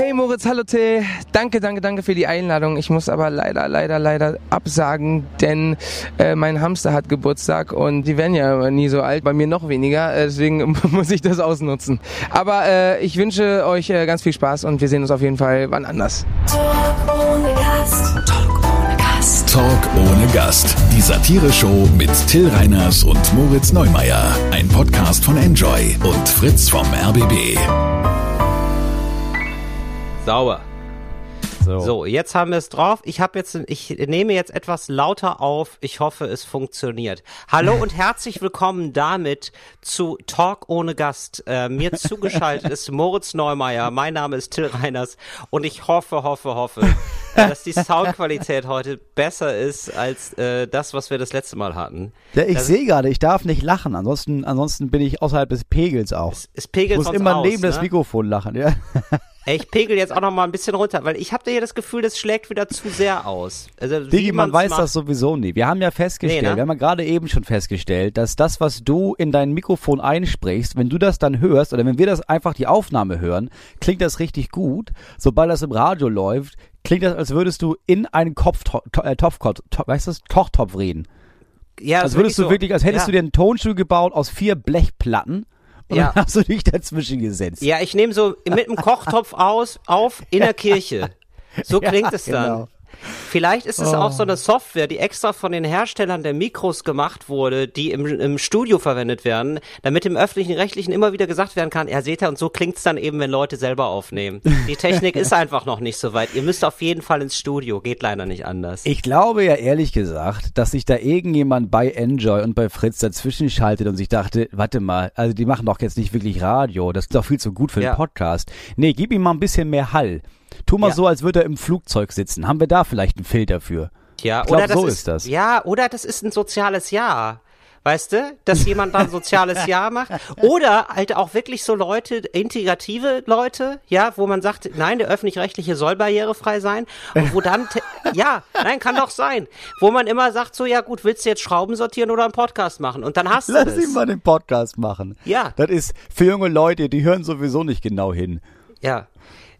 Hey Moritz, hallo Till. Danke, danke, danke für die Einladung. Ich muss aber leider, leider, leider absagen, denn äh, mein Hamster hat Geburtstag und die werden ja nie so alt, bei mir noch weniger, äh, deswegen muss ich das ausnutzen. Aber äh, ich wünsche euch äh, ganz viel Spaß und wir sehen uns auf jeden Fall wann anders. Talk ohne Gast. Talk ohne Gast. Talk ohne Gast. Die Satire-Show mit Till Reiners und Moritz Neumeier. Ein Podcast von Enjoy und Fritz vom RBB. Sauber. So. So, jetzt haben wir es drauf. Ich habe jetzt, ich nehme jetzt etwas lauter auf. Ich hoffe, es funktioniert. Hallo und herzlich willkommen damit zu Talk ohne Gast. Äh, mir zugeschaltet ist Moritz Neumeier. Mein Name ist Till Reiners und ich hoffe, hoffe, hoffe, äh, dass die Soundqualität heute besser ist als äh, das, was wir das letzte Mal hatten. Ja, ich Das- sehe gerade, ich darf nicht lachen. Ansonsten, ansonsten bin ich außerhalb des Pegels auch. Es, es Ich pegelt muss sonst immer aus, neben das ne? Mikrofon lachen. Ja. Ich pegel jetzt auch noch mal ein bisschen runter, weil ich habe da hier das Gefühl, das schlägt wieder zu sehr aus. Also, Digi, man weiß macht. das sowieso nie. Wir haben ja festgestellt, Nee, ne? wir haben ja gerade eben schon festgestellt, dass das, was du in dein Mikrofon einsprichst, wenn du das dann hörst oder wenn wir das einfach die Aufnahme hören, klingt das richtig gut. Sobald das im Radio läuft, klingt das, als würdest du in einen Kopf, to, äh, Topfkopf, to, weißt du, das? Kochtopf reden. Ja, Als ist würdest du so. wirklich, als hättest ja. du dir einen Tonstuhl gebaut aus vier Blechplatten und Ja. dann hast du dich dazwischen gesetzt. Ja, ich nehme so mit dem Kochtopf aus auf in der Kirche. So Ja, klingt es dann. genau. Oh. Vielleicht ist es auch so eine Software, die extra von den Herstellern der Mikros gemacht wurde, die im, im Studio verwendet werden, damit im öffentlichen Rechtlichen immer wieder gesagt werden kann, ja seht ihr, und so klingt's dann eben, wenn Leute selber aufnehmen. Die Technik ist einfach noch nicht so weit. Ihr müsst auf jeden Fall ins Studio, geht leider nicht anders. Ich glaube ja ehrlich gesagt, dass sich da irgendjemand bei Enjoy und bei Fritz dazwischen schaltet und sich dachte, warte mal, also die machen doch jetzt nicht wirklich Radio, das ist doch viel zu gut für Ja. den Podcast. Nee, gib ihm mal ein bisschen mehr Hall. Tu mal Ja. so, als würde er im Flugzeug sitzen. Haben wir da vielleicht einen Filter für? Ja, Ich glaub, oder das so ist, ist das. Ja, oder das ist ein soziales Jahr. Weißt du, dass jemand da ein soziales Jahr macht? Oder halt auch wirklich so Leute, integrative Leute, ja, wo man sagt, nein, der öffentlich-rechtliche soll barrierefrei sein. Und wo dann, ja, nein, kann doch sein. Wo man immer sagt, so, ja gut, willst du jetzt Schrauben sortieren oder einen Podcast machen? Und dann hast du Lass das. ihn mal den Podcast machen. Ja. Das ist für junge Leute, die hören sowieso nicht genau hin. Ja.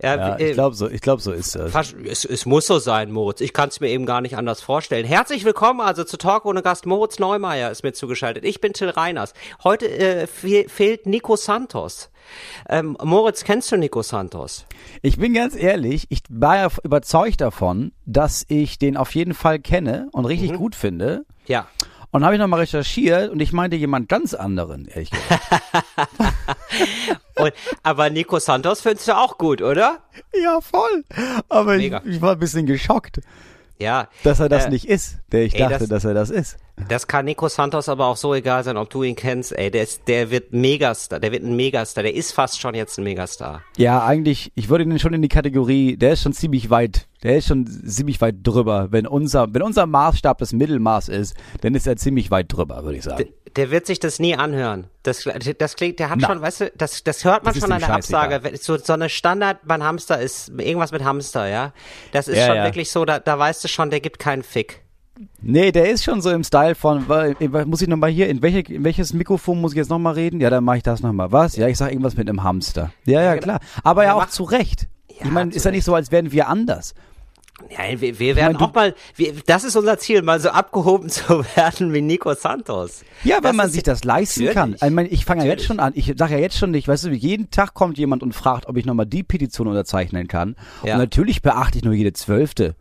Ja, äh, ich glaube so, ich glaube so ist das. Fast- Es, es muss so sein, Moritz. Ich kann es mir eben gar nicht anders vorstellen. Herzlich willkommen also zu Talk ohne Gast. Moritz Neumeier ist mir zugeschaltet. Ich bin Till Reiners. Heute äh, fe fehlt Nico Santos. Ähm, Moritz, kennst du Nico Santos? Ich bin ganz ehrlich, ich war ja überzeugt davon, dass ich den auf jeden Fall kenne und richtig Mhm. gut finde. Ja. Und habe ich nochmal recherchiert und ich meinte jemand ganz anderen, ehrlich gesagt. Und, aber Nico Santos findest du auch gut, oder? ja, voll. Aber ich, ich war ein bisschen geschockt, Ja. dass er das Äh, nicht ist, der ich ey, dachte, das- dass er das ist. Das kann Nico Santos aber auch so egal sein, ob du ihn kennst. Ey, der, ist, der wird Megastar. Der wird ein Megastar. Der ist fast schon jetzt ein Megastar. Ja, eigentlich, ich würde ihn schon in die Kategorie, der ist schon ziemlich weit, der ist schon ziemlich weit drüber. Wenn unser, wenn unser Maßstab das Mittelmaß ist, dann ist er ziemlich weit drüber, würde ich sagen. Der, wird sich das nie anhören. Das, das klingt, der hat Na. schon, weißt du, das, das hört man Das schon an der. Absage. Wenn- So, so eine Standard beim Hamster ist irgendwas mit Hamster, ja. Das ist Ja, schon ja. wirklich so, da, da weißt du schon, der gibt keinen Fick. Nee, der ist schon so im Style von, weil- muss ich nochmal hier, in, welche, in welches Mikrofon muss ich jetzt nochmal reden? Ja, dann mache ich das nochmal. Was? Ja, ich sag irgendwas mit einem Hamster. Ja, ja, genau. klar. Aber ja Ja, auch zu Recht. Ich meine, ist ja nicht so, als wären wir anders. Ja, wir, wir werden du- auch mal, wir, das ist unser Ziel, mal so abgehoben zu werden wie Nico Santos. Ja, wenn Das man sich das leisten kann. Ich, meine, ich fange ja jetzt schon an. Ich sage ja jetzt schon nicht, weißt du, jeden Tag kommt jemand und fragt, ob ich nochmal die Petition unterzeichnen kann. Ja. Und natürlich beachte ich nur jede Zwölfte.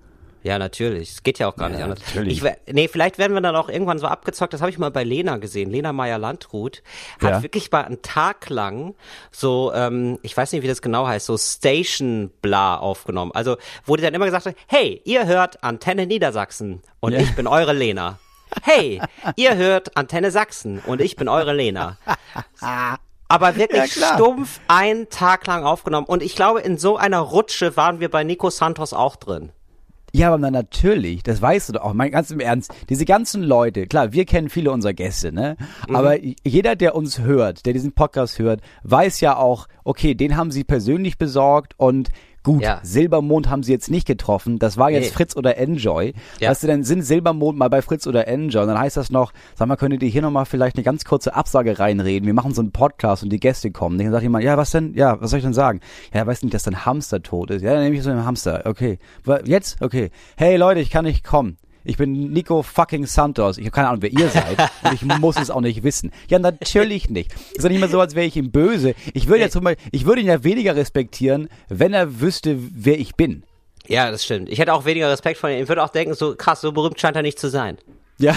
Ja, natürlich. Es geht ja auch gar nicht Ja, anders. natürlich. Ich, nee, vielleicht werden wir dann auch irgendwann so abgezockt. Das habe ich mal bei Lena gesehen. Lena Meyer-Landrut hat Ja. wirklich mal einen Tag lang so, ähm, ich weiß nicht, wie das genau heißt, so Station Bla aufgenommen. Also, wo die dann immer gesagt hat, hey, ihr hört Antenne Niedersachsen und Ja. ich bin eure Lena. Hey, ihr hört Antenne Sachsen und ich bin eure Lena. Aber wirklich Ja, stumpf einen Tag lang aufgenommen. Und ich glaube, in so einer Rutsche waren wir bei Nico Santos auch drin. Ja, aber na, natürlich, das weißt du doch auch, mein ganz im Ernst, diese ganzen Leute, klar, wir kennen viele unserer Gäste, ne? Aber jeder, der uns hört, der diesen Podcast hört, weiß ja auch, okay, den haben sie persönlich besorgt und Gut, Ja. Silbermond haben sie jetzt nicht getroffen. Das war jetzt Nee. Fritz oder Enjoy. Ja. Weißt du, dann sind Silbermond mal bei Fritz oder Enjoy. Und dann heißt das noch, sag mal, könntet ihr hier nochmal vielleicht eine ganz kurze Absage reinreden? Wir machen so einen Podcast und die Gäste kommen. Dann sagt jemand, ja, was denn? Ja, was soll ich denn sagen? Ja, weiß nicht, dass dein Hamster tot ist. Ja, dann nehme ich so einen Hamster. Okay. Jetzt? Okay. Hey Leute, ich kann nicht kommen. Ich bin Nico fucking Santos. Ich habe keine Ahnung, wer ihr seid. und ich muss es auch nicht wissen. Ja, natürlich nicht. Ist doch nicht mehr so, als wäre ich ihm böse. Ich würde jetzt zum Beispiel, ich würde ihn ja weniger respektieren, wenn er wüsste, wer ich bin. Ja, das stimmt. Ich hätte auch weniger Respekt vor ihm. Ich würde auch denken, so krass, so berühmt scheint er nicht zu sein. Ja.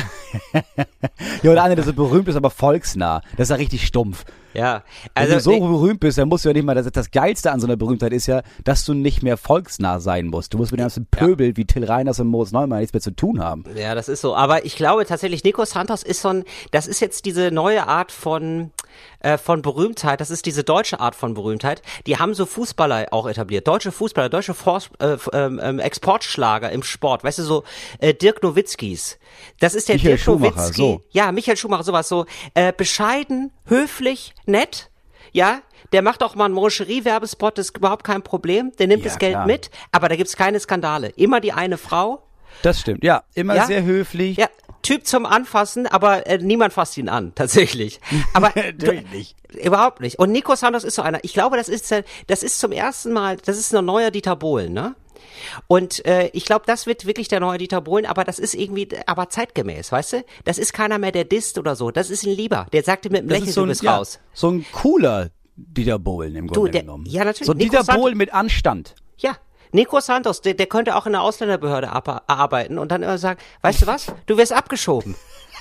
ja, oder einer, der so berühmt ist, aber volksnah. Das ist ja richtig stumpf. Ja, Wenn also du so nee, berühmt bist, dann musst du ja nicht mal, das, das Geilste an so einer Berühmtheit ist ja, dass du nicht mehr volksnah sein musst. Du musst mit dem ganzen Pöbel wie Till Reiners und Moritz Neumann nichts mehr zu tun haben. Ja, das ist so. Aber ich glaube tatsächlich, Nico Santos ist so ein, das ist jetzt diese neue Art von, äh, von Berühmtheit. Das ist diese deutsche Art von Berühmtheit. Die haben so Fußballer auch etabliert. Deutsche Fußballer, deutsche Forst, äh, ähm, Exportschlager im Sport. Weißt du, so äh, Dirk Nowitzkis. Das ist der Michael Dirk Schumacher, so. Ja, Michael Schumacher, sowas so. Äh, bescheiden, höflich, nett. Ja, der macht auch mal einen Moncherie-Werbespot, das ist überhaupt kein Problem. Der nimmt Ja, das Geld klar. mit, aber da gibt's keine Skandale. Immer die eine Frau. Das stimmt. Ja, immer Ja? sehr höflich. Ja, Typ zum Anfassen, aber äh, niemand fasst ihn an, tatsächlich. Aber nicht. überhaupt nicht. Und Nico Santos ist so einer. Ich glaube, das ist äh, das ist zum ersten Mal, das ist ein neuer Dieter Bohlen, ne? Und äh, ich glaube, das wird wirklich der neue Dieter Bohlen, aber das ist irgendwie, aber zeitgemäß, weißt du? Das ist keiner mehr, der disst oder so. Das ist ein Lieber. Der sagte mit einem Das Lächeln, so du ein, bist ja, raus. so ein cooler Dieter Bohlen im Grunde der- genommen. ja, natürlich. So Nico Dieter Bohlen mit Anstand. Ja. Nico Santos, der, der könnte auch in der Ausländerbehörde ar- arbeiten und dann immer sagen, weißt du was, du wirst abgeschoben.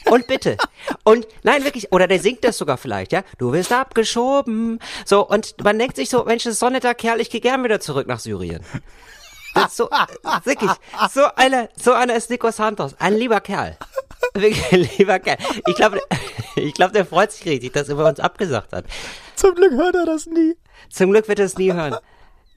Und bitte. Und nein, wirklich, oder der singt das sogar vielleicht, ja? Du wirst abgeschoben. So, und man denkt sich so, Mensch, das ist so ein netter Kerl, ich gehe gern wieder zurück nach Syrien. So, wirklich, so einer, so einer ist Nico Santos. Ein lieber Kerl. Wirklich ein lieber Kerl. Ich glaube, ich glaube, der freut sich richtig, dass er bei uns abgesagt hat. Zum Glück hört er das nie. Zum Glück wird er es nie hören.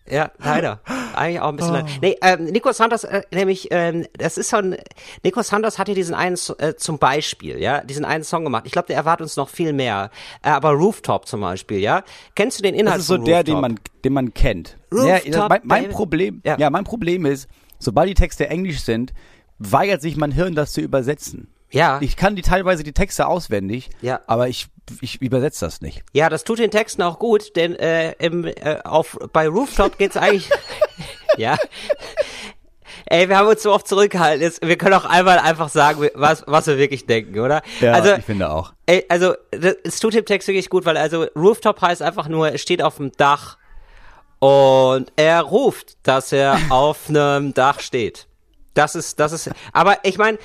Ja, leider. Eigentlich auch ein bisschen leid. Nee, ähm, Nico Santos, äh, nämlich, ähm, das ist so ein, Nico Santos hatte diesen einen, äh, zum Beispiel, ja, diesen einen Song gemacht. Ich glaube, der erwartet uns noch viel mehr. Äh, aber Rooftop zum Beispiel, ja. Kennst du den Inhalt Das ist so der, den man, den man kennt. Rooftop, ja, mein, mein. Problem, Ja. ja. mein Problem ist, sobald die Texte Englisch sind, weigert sich mein Hirn, das zu übersetzen. Ja. Ich kann die teilweise die Texte auswendig, Ja. aber ich, ich übersetze das nicht. Ja, das tut den Texten auch gut, denn äh, im, äh, auf, bei Rooftop geht's eigentlich. ja. Ey, wir haben uns so oft zurückgehalten. Jetzt, wir können auch einmal einfach sagen, was, was wir wirklich denken, oder? Ja, also, ich finde auch. Ey, also es tut dem Text wirklich gut, weil also Rooftop heißt einfach nur, er steht auf dem Dach und er ruft, dass er auf einem Dach steht. Das ist, das ist, aber ich meine,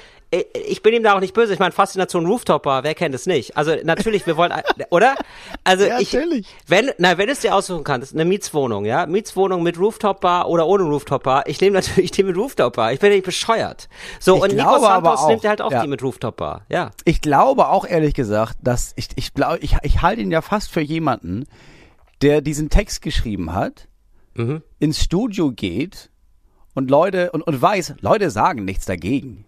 ich bin ihm da auch nicht böse. Ich meine, Faszination Rooftop Bar, wer kennt es nicht? Also natürlich, wir wollen, oder? Also Ja, ich, natürlich. wenn, na, wenn du es dir aussuchen kannst, eine Mietswohnung, ja, Mietswohnung mit Rooftop Bar oder ohne Rooftop Bar. Ich nehme natürlich die mit Rooftop Bar. Ich bin ja nicht bescheuert. So Ich und Nico Santos auch, nimmt halt auch ja. die mit Rooftop Bar. Ja. Ich glaube auch ehrlich gesagt, dass ich, ich glaube, ich, ich halte ihn ja fast für jemanden, der diesen Text geschrieben hat, Mhm. ins Studio geht und Leute und, und weiß, Leute sagen nichts dagegen.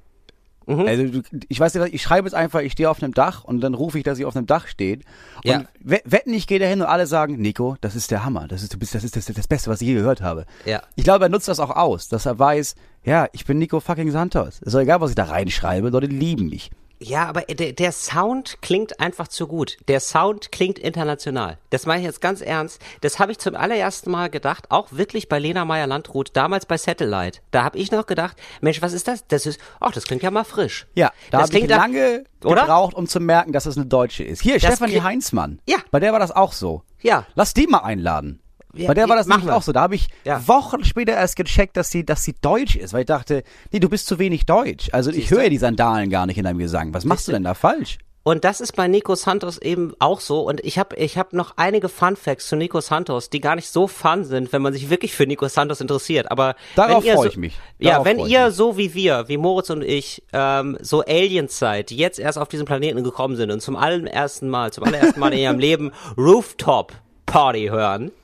Mhm. Also ich weiß nicht, ich schreibe jetzt einfach, ich stehe auf einem Dach und dann rufe ich, dass ich auf einem Dach steht. Und Ja. we- wetten, ich gehe dahin und alle sagen, Nico, das ist der Hammer, das ist, du bist, das ist das, das Beste, was ich je gehört habe. Ja. Ich glaube, er nutzt das auch aus, dass er weiß, ja, ich bin Nico fucking Santos. Ist doch egal, was ich da reinschreibe, Leute lieben mich. Ja, aber der, der Sound klingt einfach zu gut. Der Sound klingt international. Das meine ich jetzt ganz ernst. Das habe ich zum allerersten Mal gedacht, auch wirklich bei Lena Meyer-Landrut, damals bei Satellite. Da habe ich noch gedacht, Mensch, was ist das? Das ist, ach, das klingt ja mal frisch. Ja, da das habe ich lange oder? gebraucht, um zu merken, dass es eine Deutsche ist. Hier, Stefanie klingt- Heinzmann. Ja. Bei der war das auch so. Ja. Lass die mal einladen. Ja, Bei der war das nämlich wir. auch so. Da habe ich Ja. Wochen später erst gecheckt, dass sie, dass sie deutsch ist, weil ich dachte, nee, du bist zu wenig deutsch. Also ich höre die Sandalen gar nicht in deinem Gesang. Was machst du denn da falsch? Und das ist bei Nico Santos eben auch so. Und ich habe ich hab noch einige Fun Facts zu Nico Santos, die gar nicht so fun sind, wenn man sich wirklich für Nico Santos interessiert. Aber Darauf wenn ihr freu so, ich mich. Ja, Darauf wenn freu ich ihr mich. so wie wir, wie Moritz und ich, ähm, so Aliens seid, die jetzt erst auf diesen Planeten gekommen sind und zum allerersten Mal, zum allerersten Mal in ihrem Leben Rooftop Party hören.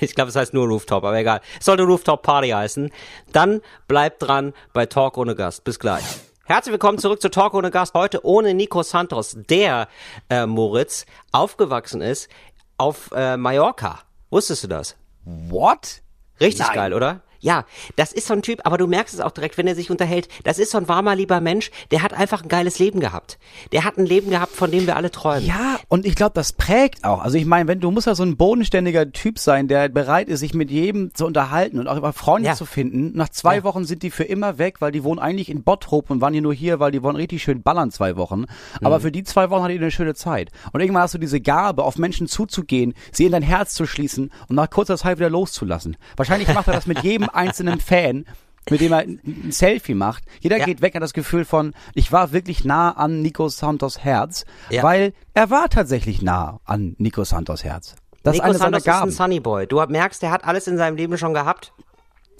Ich glaube, es heißt nur Rooftop, aber egal. Es sollte Rooftop Party heißen. Dann bleibt dran bei Talk ohne Gast. Bis gleich. Herzlich willkommen zurück zu Talk ohne Gast. Heute ohne Nico Santos, der äh, Moritz aufgewachsen ist auf äh, Mallorca. Wusstest du das? What? Richtig Nein. geil, oder? Ja, das ist so ein Typ, aber du merkst es auch direkt, wenn er sich unterhält. Das ist so ein warmer, lieber Mensch, der hat einfach ein geiles Leben gehabt. Der hat ein Leben gehabt, von dem wir alle träumen. Ja, und ich glaube, das prägt auch. Also ich meine, wenn du musst ja so ein bodenständiger Typ sein, der bereit ist, sich mit jedem zu unterhalten und auch über Freunde Ja. zu finden. Nach zwei Ja. Wochen sind die für immer weg, weil die wohnen eigentlich in Bottrop und waren hier nur hier, weil die wollen richtig schön ballern zwei Wochen. Aber Mhm. für die zwei Wochen hat die eine schöne Zeit. Und irgendwann hast du diese Gabe, auf Menschen zuzugehen, sie in dein Herz zu schließen und nach kurzer Zeit wieder loszulassen. Wahrscheinlich macht er das mit jedem einzelnen Fan. Mit dem er ein Selfie macht. Jeder Ja. geht weg hat das Gefühl von, ich war wirklich nah an Nico Santos Herz, Ja. weil er war tatsächlich nah an Nico Santos Herz. Das Nico ist eine seiner Santos ist ein. Sunnyboy. Du merkst, der hat alles in seinem Leben schon gehabt.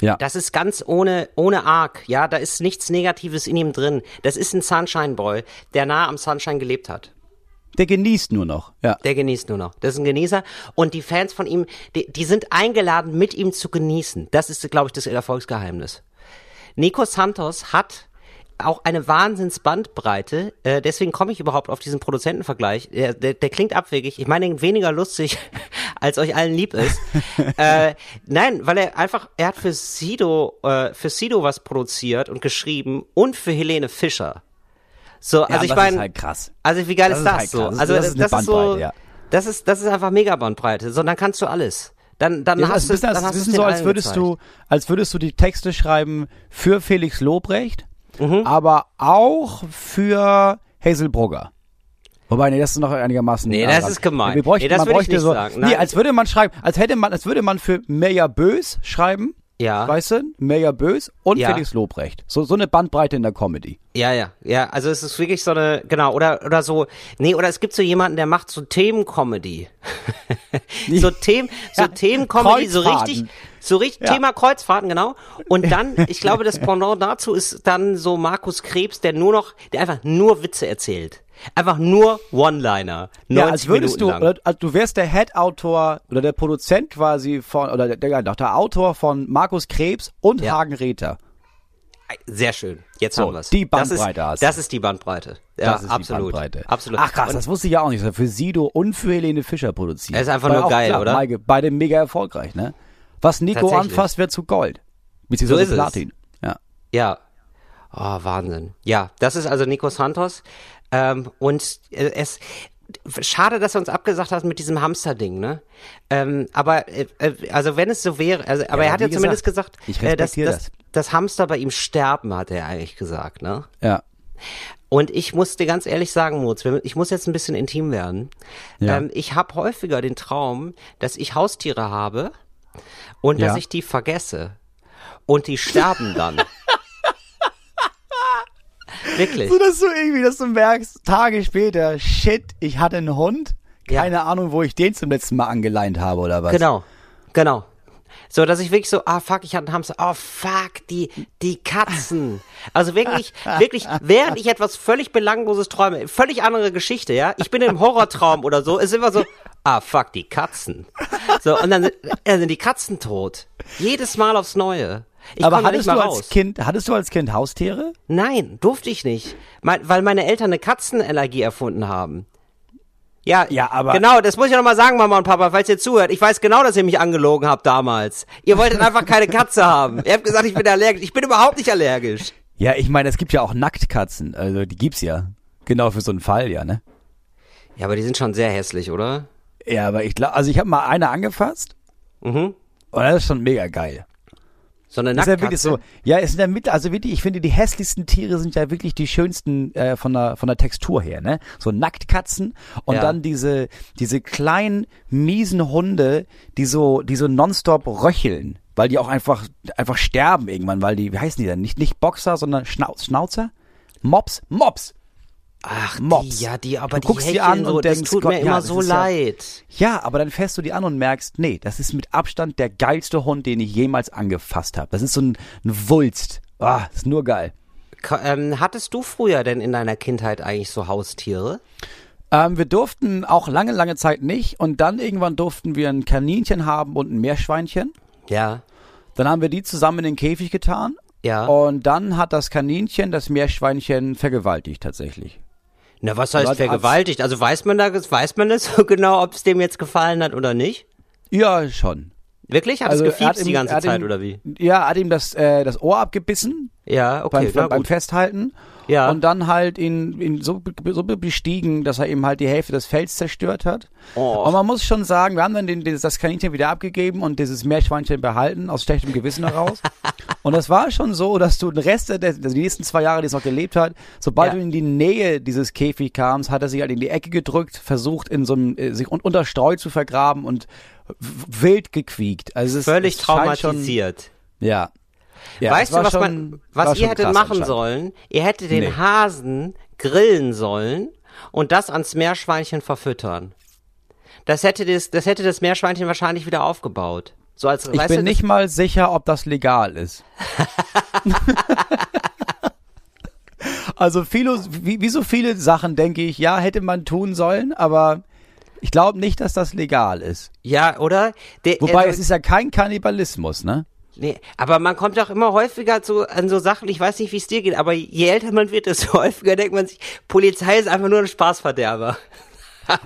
Ja. Das ist ganz ohne, ohne Arg. Ja, da ist nichts Negatives in ihm drin. Das ist ein Sunshine Boy, der nah am Sunshine gelebt hat. Der genießt nur noch. Ja. Der genießt nur noch. Das ist ein Genießer. Und die Fans von ihm, die, die sind eingeladen, mit ihm zu genießen. Das ist, glaube ich, das Erfolgsgeheimnis. Nico Santos hat auch eine Wahnsinnsbandbreite. Äh, deswegen komme ich überhaupt auf diesen Produzentenvergleich. Der, der, der klingt abwegig. Ich meine, weniger lustig, als euch allen lieb ist. äh, nein, weil er einfach, er hat für Sido, äh, für Sido was produziert und geschrieben und für Helene Fischer. So, also ja, ich das meine, ist halt krass. also wie geil Das ist ist das halt so? Also Das das, ist das ist so, ja. das ist das ist einfach mega Bandbreite. So, dann kannst du alles. Dann dann Ja, hast das du dann ist hast bisschen so, als würdest du, als würdest du die Texte schreiben für Felix Lobrecht, Mhm. aber auch für Hazel Brugger. Wobei, nee, das ist noch einigermaßen. Nee, das ist gemein. Wir bräuchten, Nee, das man würde ich bräuchte nicht so, sagen. Nee, als würde man schreiben, als hätte man, als würde man für Meja Bös schreiben, Ja. weißt du, Meja Bös und Ja. Felix Lobrecht. So, so eine Bandbreite in der Comedy. Ja, ja, ja. Also es ist wirklich so eine, genau, oder oder so, nee, oder es gibt so jemanden, der macht so Themencomedy. so Themen, so Ja, Themencomedy, so richtig, so richtig Ja. Thema Kreuzfahrten, genau. Und dann, ich glaube, das Pendant dazu ist dann so Markus Krebs, der nur noch, der einfach nur Witze erzählt. Einfach nur One-Liner. 90 Ja, als würdest Minuten du, lang. oder, als du wärst der Head-Autor oder der Produzent quasi von, oder der, doch, der Autor von Markus Krebs und Ja. Hagen Räther. Sehr schön. Jetzt So, haben wir's. die Bandbreite das ist, hast du. Das ist die Bandbreite. Ja, das ist absolut. die Bandbreite. Absolut. Ach krass, Und- das wusste ich ja auch nicht. Für Sido und für Helene Fischer produziert. Das ist einfach War nur geil, oder? Beide, beide mega erfolgreich, ne? Was Nico anfasst, wird zu Gold. Beziehungsweise So ist es. Platin. Ja. Ja. Oh, Wahnsinn. Ja, das ist also Nico Santos. Ähm, und äh, es schade, dass er uns abgesagt hat mit diesem Hamster-Ding, ne? Ähm, aber äh, äh, also wenn es so wäre, also aber aber er hat ja zumindest gesagt, gesagt, äh, dass, dass, dass Hamster bei ihm sterben, hat er eigentlich gesagt, ne? Ja. Und ich muss dir ganz ehrlich sagen, wir- ich muss jetzt ein bisschen intim werden. Ja. Ähm, ich habe häufiger den Traum, dass ich Haustiere habe und dass Ja. ich die vergesse. Und die sterben dann. Wirklich. So, dass du irgendwie, dass du merkst, Tage später, shit, ich hatte einen Hund. Ja. Keine Ahnung, wo ich den zum letzten Mal angeleint habe oder was. Genau, genau. So, dass ich wirklich so, ah fuck, ich hatte einen Hamster, oh fuck, die, die Katzen. Also wirklich, wirklich, während ich etwas völlig Belangloses träume, völlig andere Geschichte, ja. Ich bin im Horrortraum oder so, ist immer so, ah fuck, die Katzen. So, und dann dann sind die Katzen tot. Jedes Mal aufs Neue. Ich Aber hattest du als raus. Kind, hattest du als Kind Haustiere? Nein, durfte ich nicht. Weil meine Eltern eine Katzenallergie erfunden haben. Ja, Ja, aber- Genau, das muss ich noch mal sagen, Mama und Papa, falls ihr zuhört. Ich weiß genau, dass ihr mich angelogen habt damals. Ihr wolltet einfach keine Katze haben. Ihr habt gesagt, ich bin allergisch. Ich bin überhaupt nicht allergisch. Ja, ich meine, es gibt ja auch Nacktkatzen. Also die gibt's ja. Genau für so einen Fall, ja, ne? Ja, aber die sind schon sehr hässlich, oder? Ja, aber ich glaube, also ich habe mal eine angefasst Mhm. und das ist schon mega geil. So eine Das ist ja Nacktkatze. wirklich so. Ja, es sind ja mit, also wirklich, ich finde, die hässlichsten Tiere sind ja wirklich die schönsten äh, von der von der Textur her, ne? So Nacktkatzen und Ja. dann diese diese kleinen miesen Hunde, die so die so nonstop röcheln, weil die auch einfach einfach sterben irgendwann, weil die wie heißen die denn? Nicht nicht Boxer, sondern Schnauz, Schnauzer? Mops, Mops. Ach, Mops. Die, ja, die, aber Du die guckst die hecheln an so, und das denkst, tut Gott, mir ja, immer so ist ja- leid. Ja, aber dann fährst du die an und merkst, nee, das ist mit Abstand der geilste Hund, den ich jemals angefasst habe. Das ist so ein, ein Wulst. Ah, ist nur geil. Ka- Ähm, hattest du früher denn in deiner Kindheit eigentlich so Haustiere? Ähm, wir durften auch lange, lange Zeit nicht und dann irgendwann durften wir ein Kaninchen haben und ein Meerschweinchen. Ja, Dann haben wir die zusammen in den Käfig getan ja. und dann hat das Kaninchen das Meerschweinchen vergewaltigt tatsächlich. Na, was heißt vergewaltigt? Also weiß man da, weiß man das so genau, ob es dem jetzt gefallen hat oder nicht? Ja, schon. Wirklich? Hat Also, es hat gefiebst die ganze Zeit ihm- oder wie? Ja, hat ihm das, äh, das Ohr abgebissen Ja, okay, beim, na beim. Festhalten. Ja. Und dann halt ihn, ihn so, so be- bestiegen, dass er eben halt die Hälfte des Fells zerstört hat. Oh. Und man muss schon sagen, wir haben dann den, das Kaninchen wieder abgegeben und dieses Meerschweinchen behalten, aus schlechtem Gewissen heraus. und das war schon so, dass du den Rest der, also die nächsten zwei Jahre, die es noch gelebt hat, sobald Ja. du in die Nähe dieses Käfig kamst, hat er sich halt in die Ecke gedrückt, versucht in so einem, äh, sich un unter Streu zu vergraben und wild gequiekt. Also es, Völlig es traumatisiert. Schon, ja. Ja. weißt du, was schon- man, was ihr hättet machen sollen? Ihr hättet den Nee. Hasen grillen sollen und das ans Meerschweinchen verfüttern. Das hätte das, das hätte das Meerschweinchen wahrscheinlich wieder aufgebaut. So als, Ich bin du, nicht mal sicher, ob das legal ist. also viele, wie, wie so viele Sachen denke ich, ja, hätte man tun sollen, aber ich glaube nicht, dass das legal ist. Ja, oder? Der, Wobei äh, es ist ja kein Kannibalismus, ne? Nee, aber man kommt doch immer häufiger zu, an so Sachen, ich weiß nicht, wie es dir geht, aber je älter man wird, desto häufiger denkt man sich, Polizei ist einfach nur ein Spaßverderber.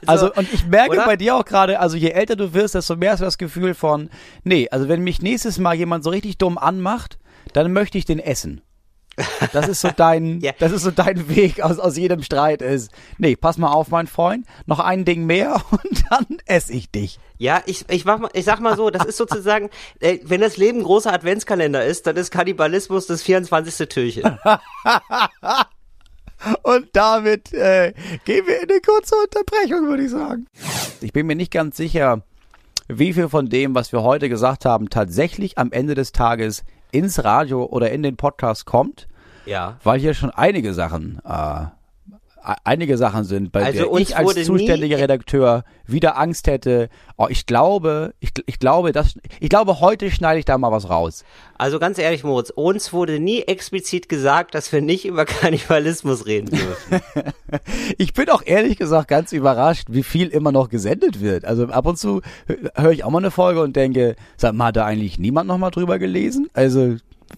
Also, und ich merke oder? bei dir auch gerade, also je älter du wirst, desto mehr hast du das Gefühl von, nee, also wenn mich nächstes Mal jemand so richtig dumm anmacht, dann möchte ich den essen. Das ist so dein, Ja. das ist so dein Weg aus, aus jedem Streit ist. Nee, pass mal auf, mein Freund, noch ein Ding mehr und dann esse ich dich. Ja, ich, ich, mach mal, ich sag mal so, das ist sozusagen, äh, wenn das Leben ein großer Adventskalender ist, dann ist Kannibalismus das 24. Türchen. Und damit äh, gehen wir in eine kurze Unterbrechung, würde ich sagen. Ich bin mir nicht ganz sicher, wie viel von dem, was wir heute gesagt haben, tatsächlich am Ende des Tages ins Radio oder in den Podcast kommt, Ja. weil hier schon einige Sachen, äh, einige Sachen sind, bei Also der ich als zuständiger Redakteur wieder Angst hätte. Oh, ich glaube, ich, ich glaube, das, ich glaube, heute schneide ich da mal was raus. Also ganz ehrlich, Moritz, uns wurde nie explizit gesagt, dass wir nicht über Kannibalismus reden dürfen. Ich bin auch ehrlich gesagt ganz überrascht, wie viel immer noch gesendet wird. Also ab und zu höre ich auch mal eine Folge und denke, sag mal, hat da eigentlich niemand noch mal drüber gelesen? Also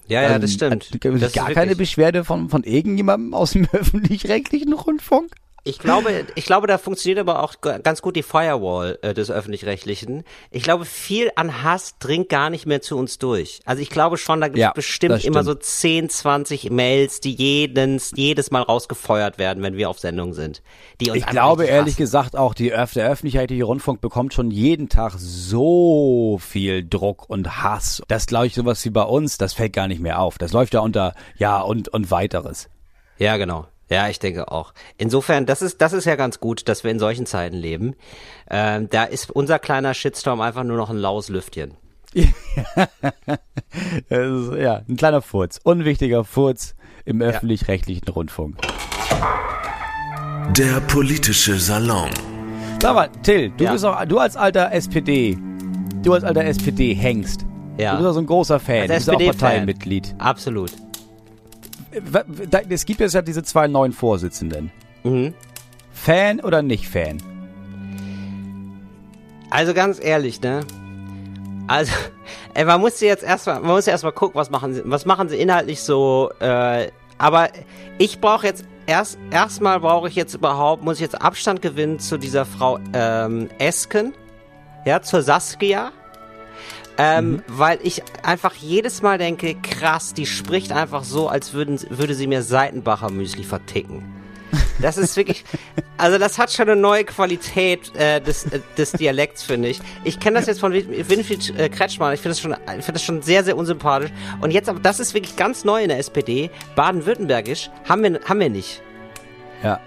Ja, ja, ähm, das stimmt. hat- Das ist gar keine Beschwerde von, von irgendjemandem aus dem öffentlich-rechtlichen Rundfunk? Ich glaube, ich glaube, da funktioniert aber auch ganz gut die Firewall äh, des öffentlich-rechtlichen. Ich glaube, viel an Hass dringt gar nicht mehr zu uns durch. Also ich glaube schon, da gibt es Ja, bestimmt immer so stimmt. 10, 20 Mails, die jedens, jedes Mal rausgefeuert werden, wenn wir auf Sendung sind. Die uns Ich glaube ehrlich hassen. gesagt auch, die, Öff- der öffentlich-rechtliche Rundfunk bekommt schon jeden Tag so viel Druck und Hass. Das glaube ich sowas wie bei uns, das fällt gar nicht mehr auf. Das läuft ja unter Ja und, und weiteres. Ja, genau. Ja, ich denke auch. Insofern, das ist, das ist ja ganz gut, dass wir in solchen Zeiten leben. Ähm, da ist unser kleiner Shitstorm einfach nur noch ein laues Lüftchen. Ist, ja, ein kleiner Furz. Unwichtiger Furz im öffentlich-rechtlichen Rundfunk. Der politische Salon. Sag mal, Till, du Ja. bist auch, du als alter SPD, du als alter SPD-Hengst. Ja. Du bist auch so ein großer Fan. Als du bist auch SPD-Fan. Parteimitglied. Absolut. Es gibt jetzt ja diese zwei neuen Vorsitzenden. Mhm. Fan oder nicht Fan? Also ganz ehrlich, ne? Also, ey, man muss jetzt erstmal, man muss ja erstmal gucken, was machen sie, was machen sie inhaltlich so, äh, aber ich brauche jetzt erst, erstmal brauche ich jetzt überhaupt, muss ich jetzt Abstand gewinnen zu dieser Frau, ähm, Esken, ja, zur Saskia, ähm, weil ich einfach jedes Mal denke, krass, die spricht einfach so, als würden, würde sie mir Seitenbacher Müsli verticken. Das ist wirklich, also das hat schon eine neue Qualität äh, des, äh, des Dialekts, finde ich. Ich kenne das jetzt von Win- Winfried äh, Kretschmann. Ich finde das schon, ich finde das schon sehr, sehr unsympathisch. Und jetzt, aber das ist wirklich ganz neu in der SPD. Baden-Württembergisch haben wir, haben wir nicht. Ja.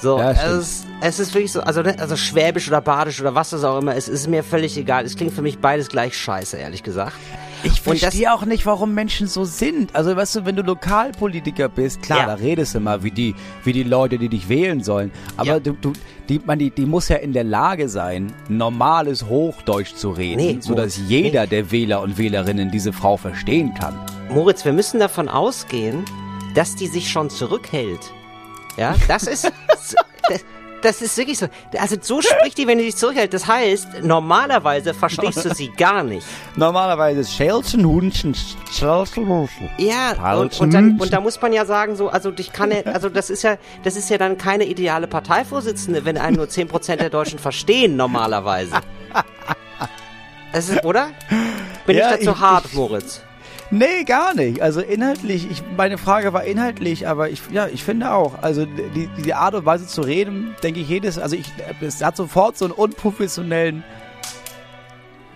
So, Ja, stimmt. es, ist, es ist wirklich so, also, ne, also Schwäbisch oder Badisch oder was das auch immer ist, ist mir völlig egal. Es klingt für mich beides gleich scheiße, ehrlich gesagt. Ich verstehe auch nicht, warum Menschen so sind. Also, weißt du, wenn du Lokalpolitiker bist, klar, Ja. da redest du mal wie die, wie die Leute, die dich wählen sollen. Aber Ja. du, du, die, man, die, die muss ja in der Lage sein, normales Hochdeutsch zu reden, Nee, sodass Moritz, jeder der Wähler und Wählerinnen diese Frau verstehen kann. Moritz, wir müssen davon ausgehen, dass die sich schon zurückhält. Ja, das ist, das, das ist wirklich so. Also so spricht die, wenn die sich zurückhält. Das heißt, normalerweise verstehst du sie gar nicht. Normalerweise Schelchen, Hunchen, Schelchen, Hunchen. Ja, und, und, dann, und da muss man ja sagen, so, also dich kann er, also das ist ja, das ist ja dann keine ideale Parteivorsitzende, wenn einen nur 10% der Deutschen verstehen, normalerweise. Das ist, oder? Bin Ja, ich dazu ich- hart, ich- Moritz? Nee, gar nicht. Also inhaltlich, ich, meine Frage war inhaltlich, aber ich, ja, ich finde auch, also die, die Art und Weise zu reden, denke ich jedes, also ich, es hat sofort so einen unprofessionellen,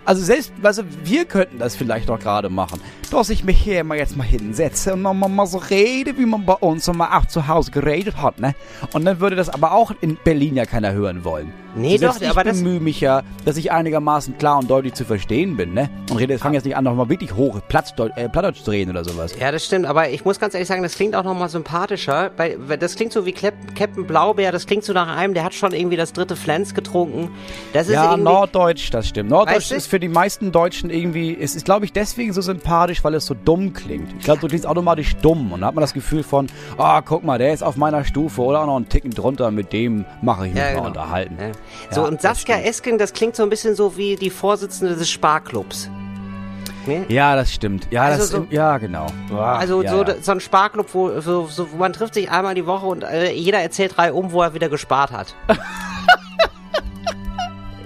also selbst, also wir könnten das vielleicht noch gerade machen, dass ich mich hier mal jetzt mal hinsetze und nochmal mal so rede, wie man bei uns immer auch zu Hause geredet hat, ne? Und dann würde das aber auch in Berlin ja keiner hören wollen. Nee, Selbst doch, ich aber das- bemühe mich ja, dass ich einigermaßen klar und deutlich zu verstehen bin, ne? Und rede, fange jetzt nicht an, nochmal wirklich hoch Plattdeutsch, äh, Plattdeutsch zu reden oder sowas. Ja, das stimmt, aber ich muss ganz ehrlich sagen, das klingt auch nochmal sympathischer. Weil, weil das klingt so wie Klepp, Captain Blaubeer, das klingt so nach einem, der hat schon irgendwie das dritte Flens getrunken. Das ist Ja. Norddeutsch, das stimmt. Norddeutsch Weißt ist für die meisten Deutschen irgendwie, es ist, glaube ich, deswegen so sympathisch, weil es so dumm klingt. Ich glaube, du klingst automatisch dumm und dann hat man das Gefühl von, ah, guck mal, der ist auf meiner Stufe oder auch noch einen Ticken drunter, mit dem mache ich mich Ja, mal genau. unterhalten. Ja. So, Ja, und das Saskia stimmt. Esken, das klingt so ein bisschen so wie die Vorsitzende des Sparklubs. Ne? Ja, das stimmt. Ja, Also das, so- ja, genau. Ah, Also ja, so, ja. so ein Sparklub, wo, so, so, wo man trifft sich einmal die Woche und äh, jeder erzählt drei um, wo er wieder gespart hat.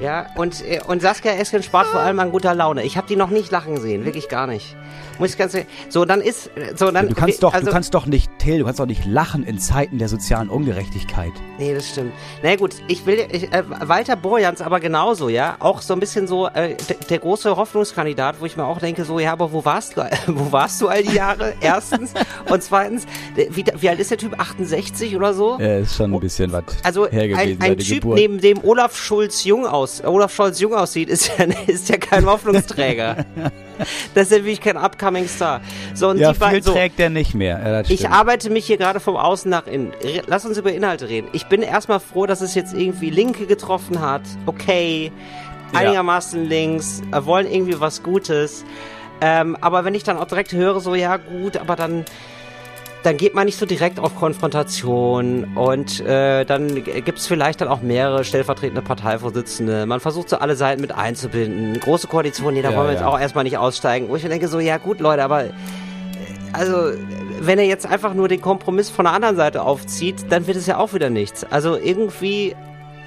ja, und, äh, und Saskia Esken spart vor allem an guter Laune. Ich habe die noch nicht lachen sehen, wirklich gar nicht. Muss ich ganz so dann ist so dann Du kannst doch, also, du kannst doch nicht, Till, du kannst doch nicht lachen in Zeiten der sozialen Ungerechtigkeit. Nee, das stimmt. Na nee, gut, ich will ich, äh, Walter Borjans aber genauso, ja, auch so ein bisschen so äh, der, große Hoffnungskandidat, wo ich mir auch denke, so ja, aber wo warst du, wo warst du all die Jahre? Erstens und zweitens, wie, wie alt ist der Typ? 68 oder so? Ja, ist schon ein bisschen was Also ein, ein Typ, Geburt. neben dem Olaf Schulz jung aus, Olaf Scholz jung aussieht, ist ja, ist ja kein Hoffnungsträger. das ist ja wirklich kein upcoming Star. So und ja, die viel so. trägt er nicht mehr. Ja, Ich arbeite mich hier gerade vom Außen nach innen. Lass uns über Inhalte reden. Ich bin erstmal froh, dass es jetzt irgendwie Linke getroffen hat. Okay, einigermaßen links, wollen irgendwie was Gutes. Ähm, aber wenn ich dann auch direkt höre, so ja gut, aber dann dann geht man nicht so direkt auf Konfrontation und äh, dann gibt es vielleicht dann auch mehrere stellvertretende Parteivorsitzende. Man versucht so alle Seiten mit einzubinden. Große Koalition, nee, da Ja, wollen wir jetzt ja. auch erstmal nicht aussteigen. Wo ich mir denke, so, ja gut, Leute, aber also, wenn er jetzt einfach nur den Kompromiss von der anderen Seite aufzieht, dann wird es ja auch wieder nichts. Also irgendwie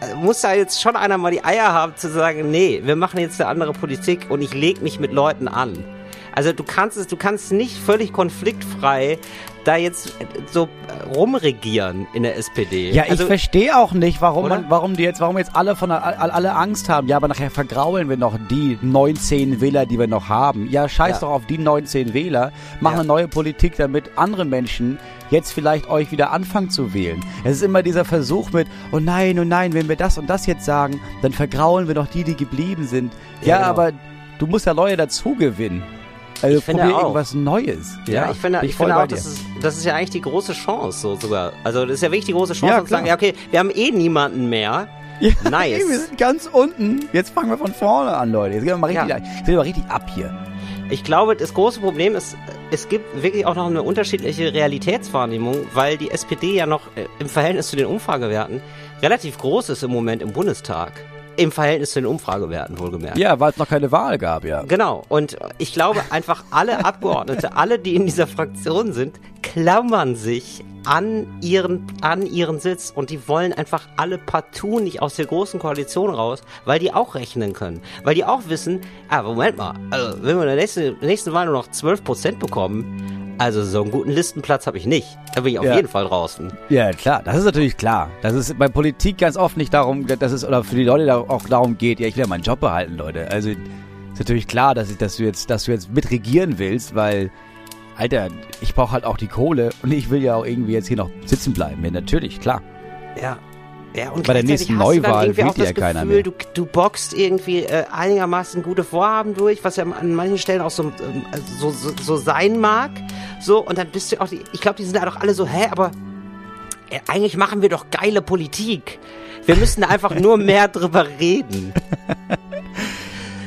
äh, muss da jetzt schon einer mal die Eier haben zu sagen, nee, wir machen jetzt eine andere Politik und ich leg mich mit Leuten an. Also du kannst es, du kannst nicht völlig konfliktfrei da jetzt äh, so äh, rumregieren in der SPD. Ja, ich also, verstehe auch nicht, warum Oder? man, warum die jetzt, warum jetzt alle von alle Angst haben. Ja, aber nachher vergraulen wir noch die 19 Wähler, die wir noch haben. Ja, scheiß Ja. doch auf die 19 Wähler. Mach Ja. eine neue Politik, damit andere Menschen jetzt vielleicht euch wieder anfangen zu wählen. Es ist immer dieser Versuch mit, oh nein, oh nein, wenn wir das und das jetzt sagen, dann vergraulen wir noch die, die geblieben sind. Ja, Ja, genau. aber du musst ja Leute dazu gewinnen. Also Ich finde probier auch. irgendwas Neues. Ja, ich finde, ich finde auch, das ist, das ist ja eigentlich die große Chance so sogar. Also das ist ja wirklich die große Chance, Ja, zu sagen, ja okay, wir haben eh niemanden mehr. Ja, Nice. ey, wir sind ganz unten. Jetzt fangen wir von vorne an, Leute. Jetzt gehen wir mal richtig, Ja. jetzt gehen wir mal richtig ab hier. Ich glaube, das große Problem ist, es gibt wirklich auch noch eine unterschiedliche Realitätswahrnehmung, weil die SPD ja noch äh, im Verhältnis zu den Umfragewerten relativ groß ist im Moment im Bundestag. Im Verhältnis zu den Umfragewerten, wohlgemerkt. Ja, weil es noch keine Wahl gab, ja. Genau. Und ich glaube einfach, alle Abgeordnete, alle, die in dieser Fraktion sind, klammern sich an ihren, an ihren Sitz und die wollen einfach alle partout nicht aus der großen Koalition raus, weil die auch rechnen können. Weil die auch wissen, ah, Moment mal, also wenn wir in der nächsten, nächsten Wahl nur noch 12% bekommen, also so einen guten Listenplatz habe ich nicht. Da bin ich auf Ja. jeden Fall draußen. Ja, klar, das ist natürlich klar. Das ist bei Politik ganz oft nicht darum, dass es, oder für die Leute auch darum geht, ja, ich will ja meinen Job behalten, Leute. Also, ist natürlich klar, dass, ich, dass du jetzt, dass du jetzt mitregieren willst, weil, Alter, ich brauche halt auch die Kohle und ich will ja auch irgendwie jetzt hier noch sitzen bleiben. Ja, natürlich, klar. Ja. Ja, und Bei der nächsten Neuwahl wählt das ja keiner Gefühl, mehr. Du, du boxt irgendwie äh, einigermaßen gute Vorhaben durch, was ja an manchen Stellen auch so, ähm, so, so, so sein mag. So, und dann bist du auch, die, ich glaube, die sind da doch alle so, hä, aber äh, eigentlich machen wir doch geile Politik. Wir müssen einfach nur mehr drüber reden.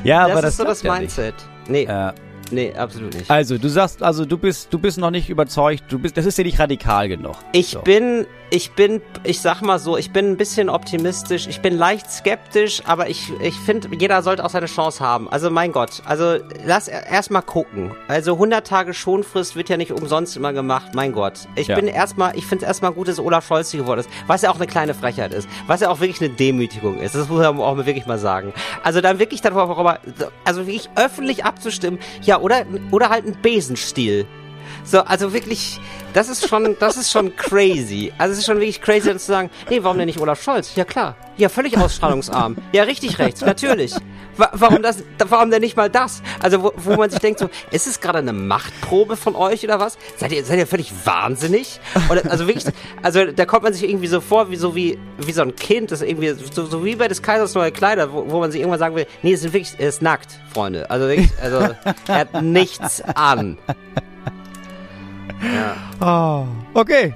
Ja, das aber ist das so das klappt ja nicht. Mindset. Nee, Ja. Nee, absolut nicht. Also, du sagst, also du bist, du bist noch nicht überzeugt, du bist, das ist dir nicht radikal genug. Ich So. bin ich bin, ich sag mal so, ich bin ein bisschen optimistisch, ich bin leicht skeptisch, aber ich, ich finde, jeder sollte auch seine Chance haben. Also mein Gott, also lass erstmal gucken. Also 100 Tage Schonfrist wird ja nicht umsonst immer gemacht, mein Gott. Ich Ja. bin erstmal, ich finde es erstmal gut, dass Olaf Scholz hier geworden ist, was ja auch eine kleine Frechheit ist, was ja auch wirklich eine Demütigung ist, das muss man auch mal wirklich mal sagen. Also dann wirklich darüber, also wirklich öffentlich abzustimmen, ja, oder, oder halt ein Besenstiel. So, also wirklich, das ist schon, das ist schon crazy. Also es ist schon wirklich crazy, dann zu sagen, nee, warum denn nicht Olaf Scholz? Ja klar, ja völlig ausstrahlungsarm. Ja, richtig rechts, natürlich. Wa warum das, warum denn nicht mal das? Also wo, wo man sich denkt so, ist es gerade eine Machtprobe von euch oder was? Seid ihr, seid ihr völlig wahnsinnig? Oder, also wirklich, also da kommt man sich irgendwie so vor, wie so wie, wie so ein Kind, das irgendwie, so, so wie bei des Kaisers neue Kleider, wo, wo man sich irgendwann sagen will, nee, es ist wirklich, er ist nackt, Freunde. Also wirklich, also er hat nichts an. Oh, okay.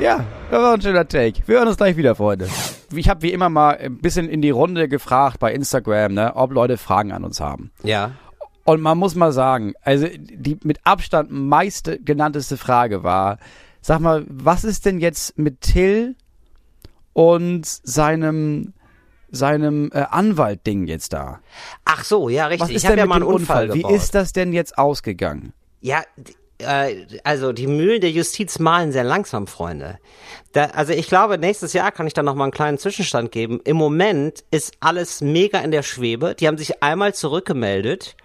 Ja, das war ein schöner Take. Wir hören uns gleich wieder, Freunde. Ich habe wie immer mal ein bisschen in die Runde gefragt bei Instagram, ne, ob Leute Fragen an uns haben. Ja. Und man muss mal sagen, also die mit Abstand meiste genannteste Frage war, sag mal, was ist denn jetzt mit Till und seinem seinem äh, Anwalt-Ding jetzt da? Ach so, ja, Was richtig. ist Ich habe denn ja mit mal dem einen Unfall, Wie gebaut. ist das denn jetzt ausgegangen? Ja, äh, also die Mühlen der Justiz malen sehr langsam, Freunde. Da, also ich glaube, nächstes Jahr kann ich dann noch mal einen kleinen Zwischenstand geben. Im Moment ist alles mega in der Schwebe. Die haben sich einmal zurückgemeldet,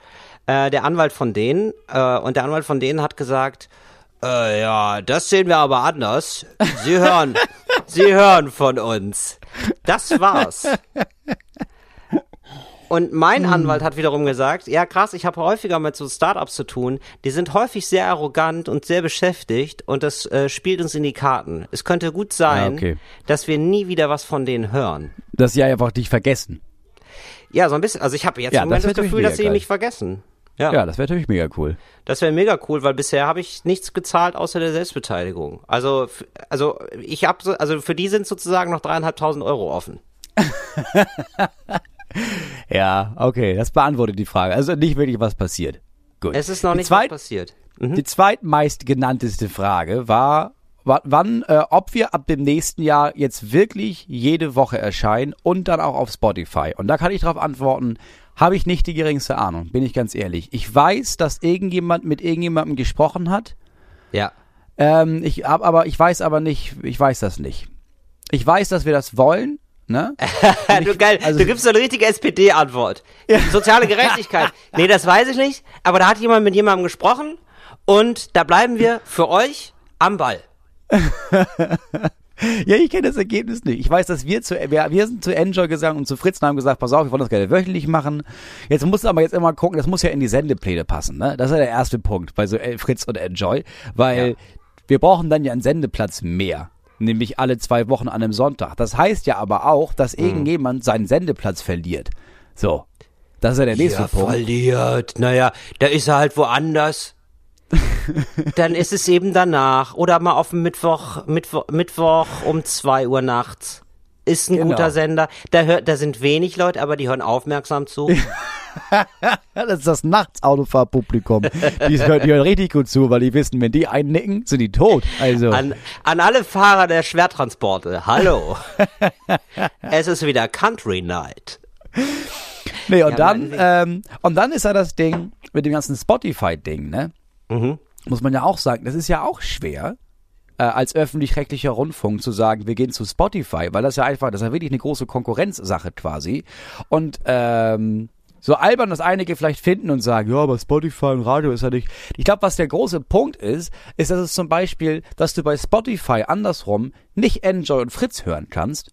äh, der Anwalt von denen, äh, und der Anwalt von denen hat gesagt, äh, ja, das sehen wir aber anders. Sie hören, Sie hören von uns. Das war's. Und mein Anwalt hat wiederum gesagt, ja krass, ich habe häufiger mit so Startups zu tun, die sind häufig sehr arrogant und sehr beschäftigt und das äh, spielt uns in die Karten. Es könnte gut sein, Ja, okay. dass wir nie wieder was von denen hören. Dass sie einfach dich vergessen. Ja, so ein bisschen, also ich habe jetzt Ja, im Moment das das, Gefühl, dass sie mich vergessen. Ja, Ja, das wäre natürlich mega cool. das wäre mega cool, weil bisher habe ich nichts gezahlt außer der Selbstbeteiligung. Also, also ich habe, so, also für die sind sozusagen noch dreieinhalbtausend Euro offen. Ja, okay, das beantwortet die Frage. Also nicht wirklich was passiert. Gut. Es ist noch die nicht was zweit, passiert. Die zweitmeist genannteste Frage war, wa- wann, äh, ob wir ab dem nächsten Jahr jetzt wirklich jede Woche erscheinen und dann auch auf Spotify. Und da kann ich darauf antworten, habe ich nicht die geringste Ahnung, bin ich ganz ehrlich. Ich weiß, dass irgendjemand mit irgendjemandem gesprochen hat. Ja. Ähm, ich aber, ich weiß aber nicht, ich weiß das nicht. Ich weiß, dass wir das wollen, ne? du geil, also- du gibst so eine richtige SPD-Antwort. Soziale Gerechtigkeit. nee, das weiß ich nicht, aber da hat jemand mit jemandem gesprochen und da bleiben wir für euch am Ball. Ja, ich kenne das Ergebnis nicht. Ich weiß, dass wir zu, wir, wir sind zu Enjoy gegangen und zu Fritz und haben gesagt, pass auf, wir wollen das gerne wöchentlich machen. Jetzt musst du aber jetzt immer gucken, das muss ja in die Sendepläne passen, ne? Das ist ja der erste Punkt bei so äh, Fritz und Enjoy, weil Ja. wir brauchen dann ja einen Sendeplatz mehr. Nämlich alle zwei Wochen an einem Sonntag. Das heißt ja aber auch, dass Mhm. irgendjemand seinen Sendeplatz verliert. So. Das ist ja der nächste Punkt. verliert. Naja, da ist er halt woanders. Dann ist es eben danach. Oder mal auf dem Mittwoch, Mittwoch, Mittwoch um zwei Uhr nachts. Ist ein Genau. guter Sender. Da hört, da sind wenig Leute, aber die hören aufmerksam zu. Das ist das Nachtsautofahrt-Publikum. Die hören, die hören richtig gut zu, weil die wissen, wenn die einnicken, sind die tot. Also. An, an alle Fahrer der Schwertransporte, hallo. es ist wieder Country Night. Nee, und Ja, dann, ähm, und dann ist ja das Ding mit dem ganzen Spotify-Ding, ne? Mhm. Muss man ja auch sagen, das ist ja auch schwer, äh, als öffentlich-rechtlicher Rundfunk zu sagen, wir gehen zu Spotify, weil das ja einfach, das ist ja wirklich eine große Konkurrenzsache quasi. Und ähm, so albern das einige vielleicht finden und sagen, ja, aber Spotify und Radio ist ja nicht. Ich glaube, was der große Punkt ist, ist, dass es zum Beispiel, dass du bei Spotify andersrum nicht Enjoy und Fritz hören kannst,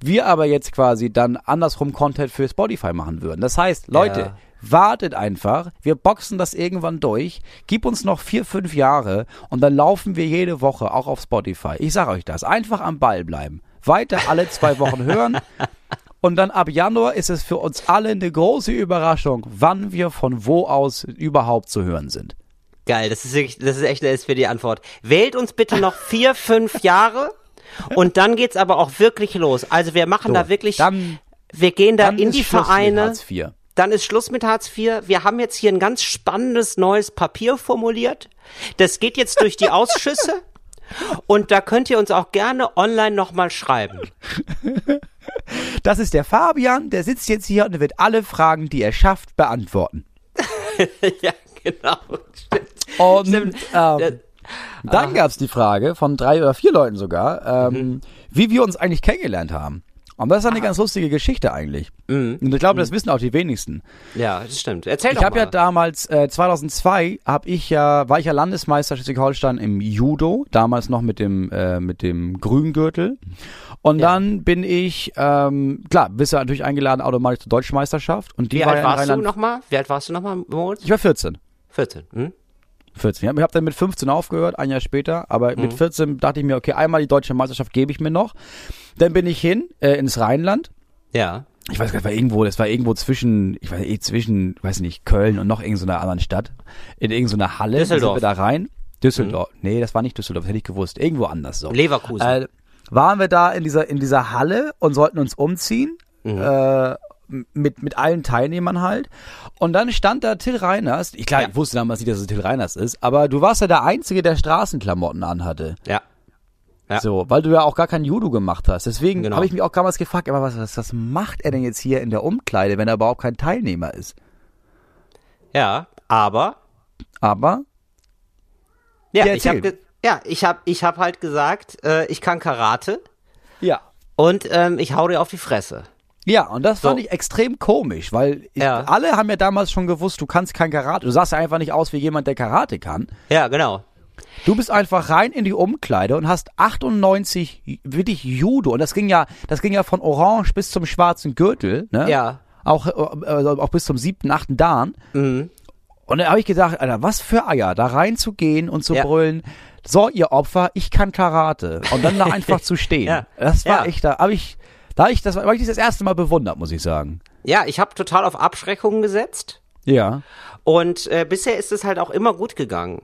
wir aber jetzt quasi dann andersrum Content für Spotify machen würden. Das heißt, Leute, Ja. Wartet einfach, wir boxen das irgendwann durch, gib uns noch vier, fünf Jahre und dann laufen wir jede Woche auch auf Spotify. Ich sage euch das, einfach am Ball bleiben. Weiter alle zwei Wochen hören und dann ab Januar ist es für uns alle eine große Überraschung, wann wir von wo aus überhaupt zu hören sind. Geil, das ist wirklich, das ist echt eine SPD-Antwort. Wählt uns bitte noch vier, fünf Jahre und dann geht's aber auch wirklich los. Also wir machen So, da wirklich, dann- wir gehen da Dann in die Schluss Vereine. Dann ist Schluss mit Hartz IV. Wir haben jetzt hier ein ganz spannendes neues Papier formuliert. Das geht jetzt durch die Ausschüsse Und da könnt ihr uns auch gerne online nochmal schreiben. Das ist der Fabian, der sitzt jetzt hier und wird alle Fragen, die er schafft, beantworten. ja, genau. Stimmt. Und Stimmt. ähm, dann gab's die Frage von drei oder vier Leuten sogar, ähm, wie wir uns eigentlich kennengelernt haben. Und das ist eine ganz lustige Geschichte eigentlich. Und ich glaube, das wissen auch die wenigsten. Ja, das stimmt. Erzähl Ich doch habe mal. ja damals äh, 2002 habe ich ja war ich ja Landesmeister Schleswig-Holstein im Judo, damals noch mit dem äh, mit dem Grüngürtel. Und Ja. dann bin ich ähm, klar, bist du natürlich eingeladen automatisch zur Deutschen Meisterschaft und die Wie war alt ja warst du Rheinland. nochmal? Wie alt warst du nochmal, Moritz? Ich war 14. 14. Hm? 14. Ich habe hab dann mit 15 aufgehört, ein Jahr später, aber Mhm. mit 14 dachte ich mir, okay, einmal die deutsche Meisterschaft gebe ich mir noch. Dann bin ich hin äh, ins Rheinland. Ja. Ich weiß gar nicht, war irgendwo, das war irgendwo zwischen, ich weiß eh zwischen, weiß nicht, Köln und noch irgendeiner anderen Stadt. In irgendeiner Halle. Düsseldorf. Mhm. Sind wir da rein. Düsseldorf. Nee, das war nicht Düsseldorf, das hätte ich gewusst. Irgendwo anders so. Leverkusen. Äh, waren wir da in dieser, in dieser Halle und sollten uns umziehen. Mhm. Äh, mit, mit allen Teilnehmern halt. Und dann stand da Till Reiners. Ich, klar, Ja. ich wusste damals nicht, dass es Till Reiners ist, aber du warst ja der Einzige, der Straßenklamotten anhatte. ja. Ja. So, weil du ja auch gar kein Judo gemacht hast. Deswegen Genau. habe ich mich auch damals gefragt, aber was, was, was macht er denn jetzt hier in der Umkleide, wenn er überhaupt kein Teilnehmer ist? Ja, aber Aber, ja, Ja, ich habe ja, ich habe ich hab halt gesagt, äh, ich kann Karate ja. und ähm, ich hau dir auf die Fresse. Ja, und das fand So. ich extrem komisch, weil ich, Ja. alle haben ja damals schon gewusst, du kannst kein Karate. Du sahst ja einfach nicht aus wie jemand, der Karate kann. Ja, genau. Du bist einfach rein in die Umkleide und hast 98 wirklich Judo und das ging ja, das ging ja von Orange bis zum schwarzen Gürtel, ne? Ja. Auch, äh, also auch bis zum siebten, achten Dan. Mhm. Und dann habe ich gedacht, Alter, was für Eier, da reinzugehen und zu Ja. brüllen, so ihr Opfer, ich kann Karate. Und dann da einfach zu stehen. Ja. Das war Ja. echt, da habe ich, da hab ich das, hab ich das erste Mal bewundert, muss ich sagen. Ja, ich habe total auf Abschreckung gesetzt. Ja. Und äh, bisher ist es halt auch immer gut gegangen.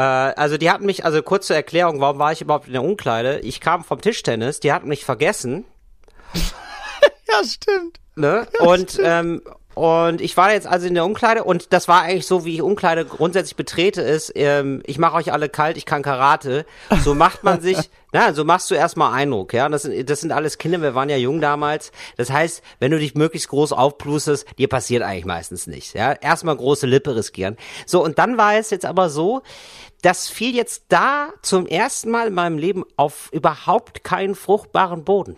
Äh, also die hatten mich, also kurze Erklärung, warum war ich überhaupt in der Umkleide? Ich kam vom Tischtennis, die hatten mich vergessen. Ja, stimmt. Ne? und ähm, und ich war jetzt also in der Umkleide und das war eigentlich so, wie ich Umkleide grundsätzlich betrete, ist, ähm, ich mache euch alle kalt, ich kann Karate. So macht man sich, na, so machst du erstmal Eindruck, ja. Das sind, das sind alles Kinder, wir waren ja jung damals. Das heißt, wenn du dich möglichst groß aufplustest, dir passiert eigentlich meistens nichts, ja. Erstmal große Lippe riskieren. So, und dann war es jetzt aber so, das fiel jetzt da zum ersten Mal in meinem Leben auf überhaupt keinen fruchtbaren Boden.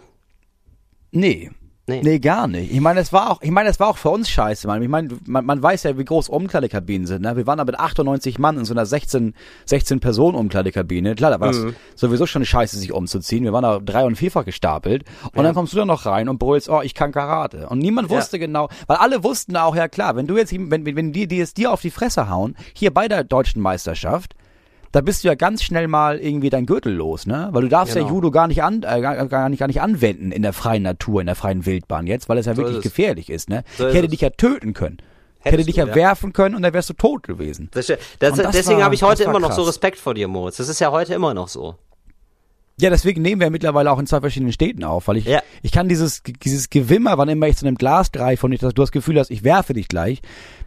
Nee. Nee. Nee. gar nicht. Ich meine, es war auch, ich meine, es war auch für uns scheiße, Mann. Ich meine, man, man weiß ja, wie groß Umkleidekabinen sind, ne? Wir waren da mit 98 Mann in so einer 16, 16 Personen Umkleidekabine. Klar, da war Mhm. das sowieso schon scheiße, sich umzuziehen. Wir waren da drei- und vierfach gestapelt. Und dann kommst du da noch rein und brüllst, oh, ich kann Karate. Und niemand Ja. wusste genau, weil alle wussten auch, ja klar, wenn du jetzt, wenn, wenn, wenn die, die es dir auf die Fresse hauen, hier bei der deutschen Meisterschaft, da bist du ja ganz schnell mal irgendwie dein Gürtel los, ne? Weil du darfst ja Genau. Judo gar nicht an, äh, gar, gar nicht gar nicht anwenden in der freien Natur, in der freien Wildbahn jetzt, weil es ja wirklich ist gefährlich ist, ne? So ich hätte dich ja töten können. Ich Hättest hätte dich du, ja, ja. werfen können und dann wärst du tot gewesen. Das, das, das deswegen habe ich heute immer noch so. Respekt vor dir, Moritz. Das ist ja heute immer noch so. Ja, deswegen nehmen wir mittlerweile auch in zwei verschiedenen Städten auf, weil ich, Ja. ich kann dieses, dieses Gewimmer, wann immer ich zu einem Glas greife und ich, das- du das Gefühl hast, ich werfe dich gleich,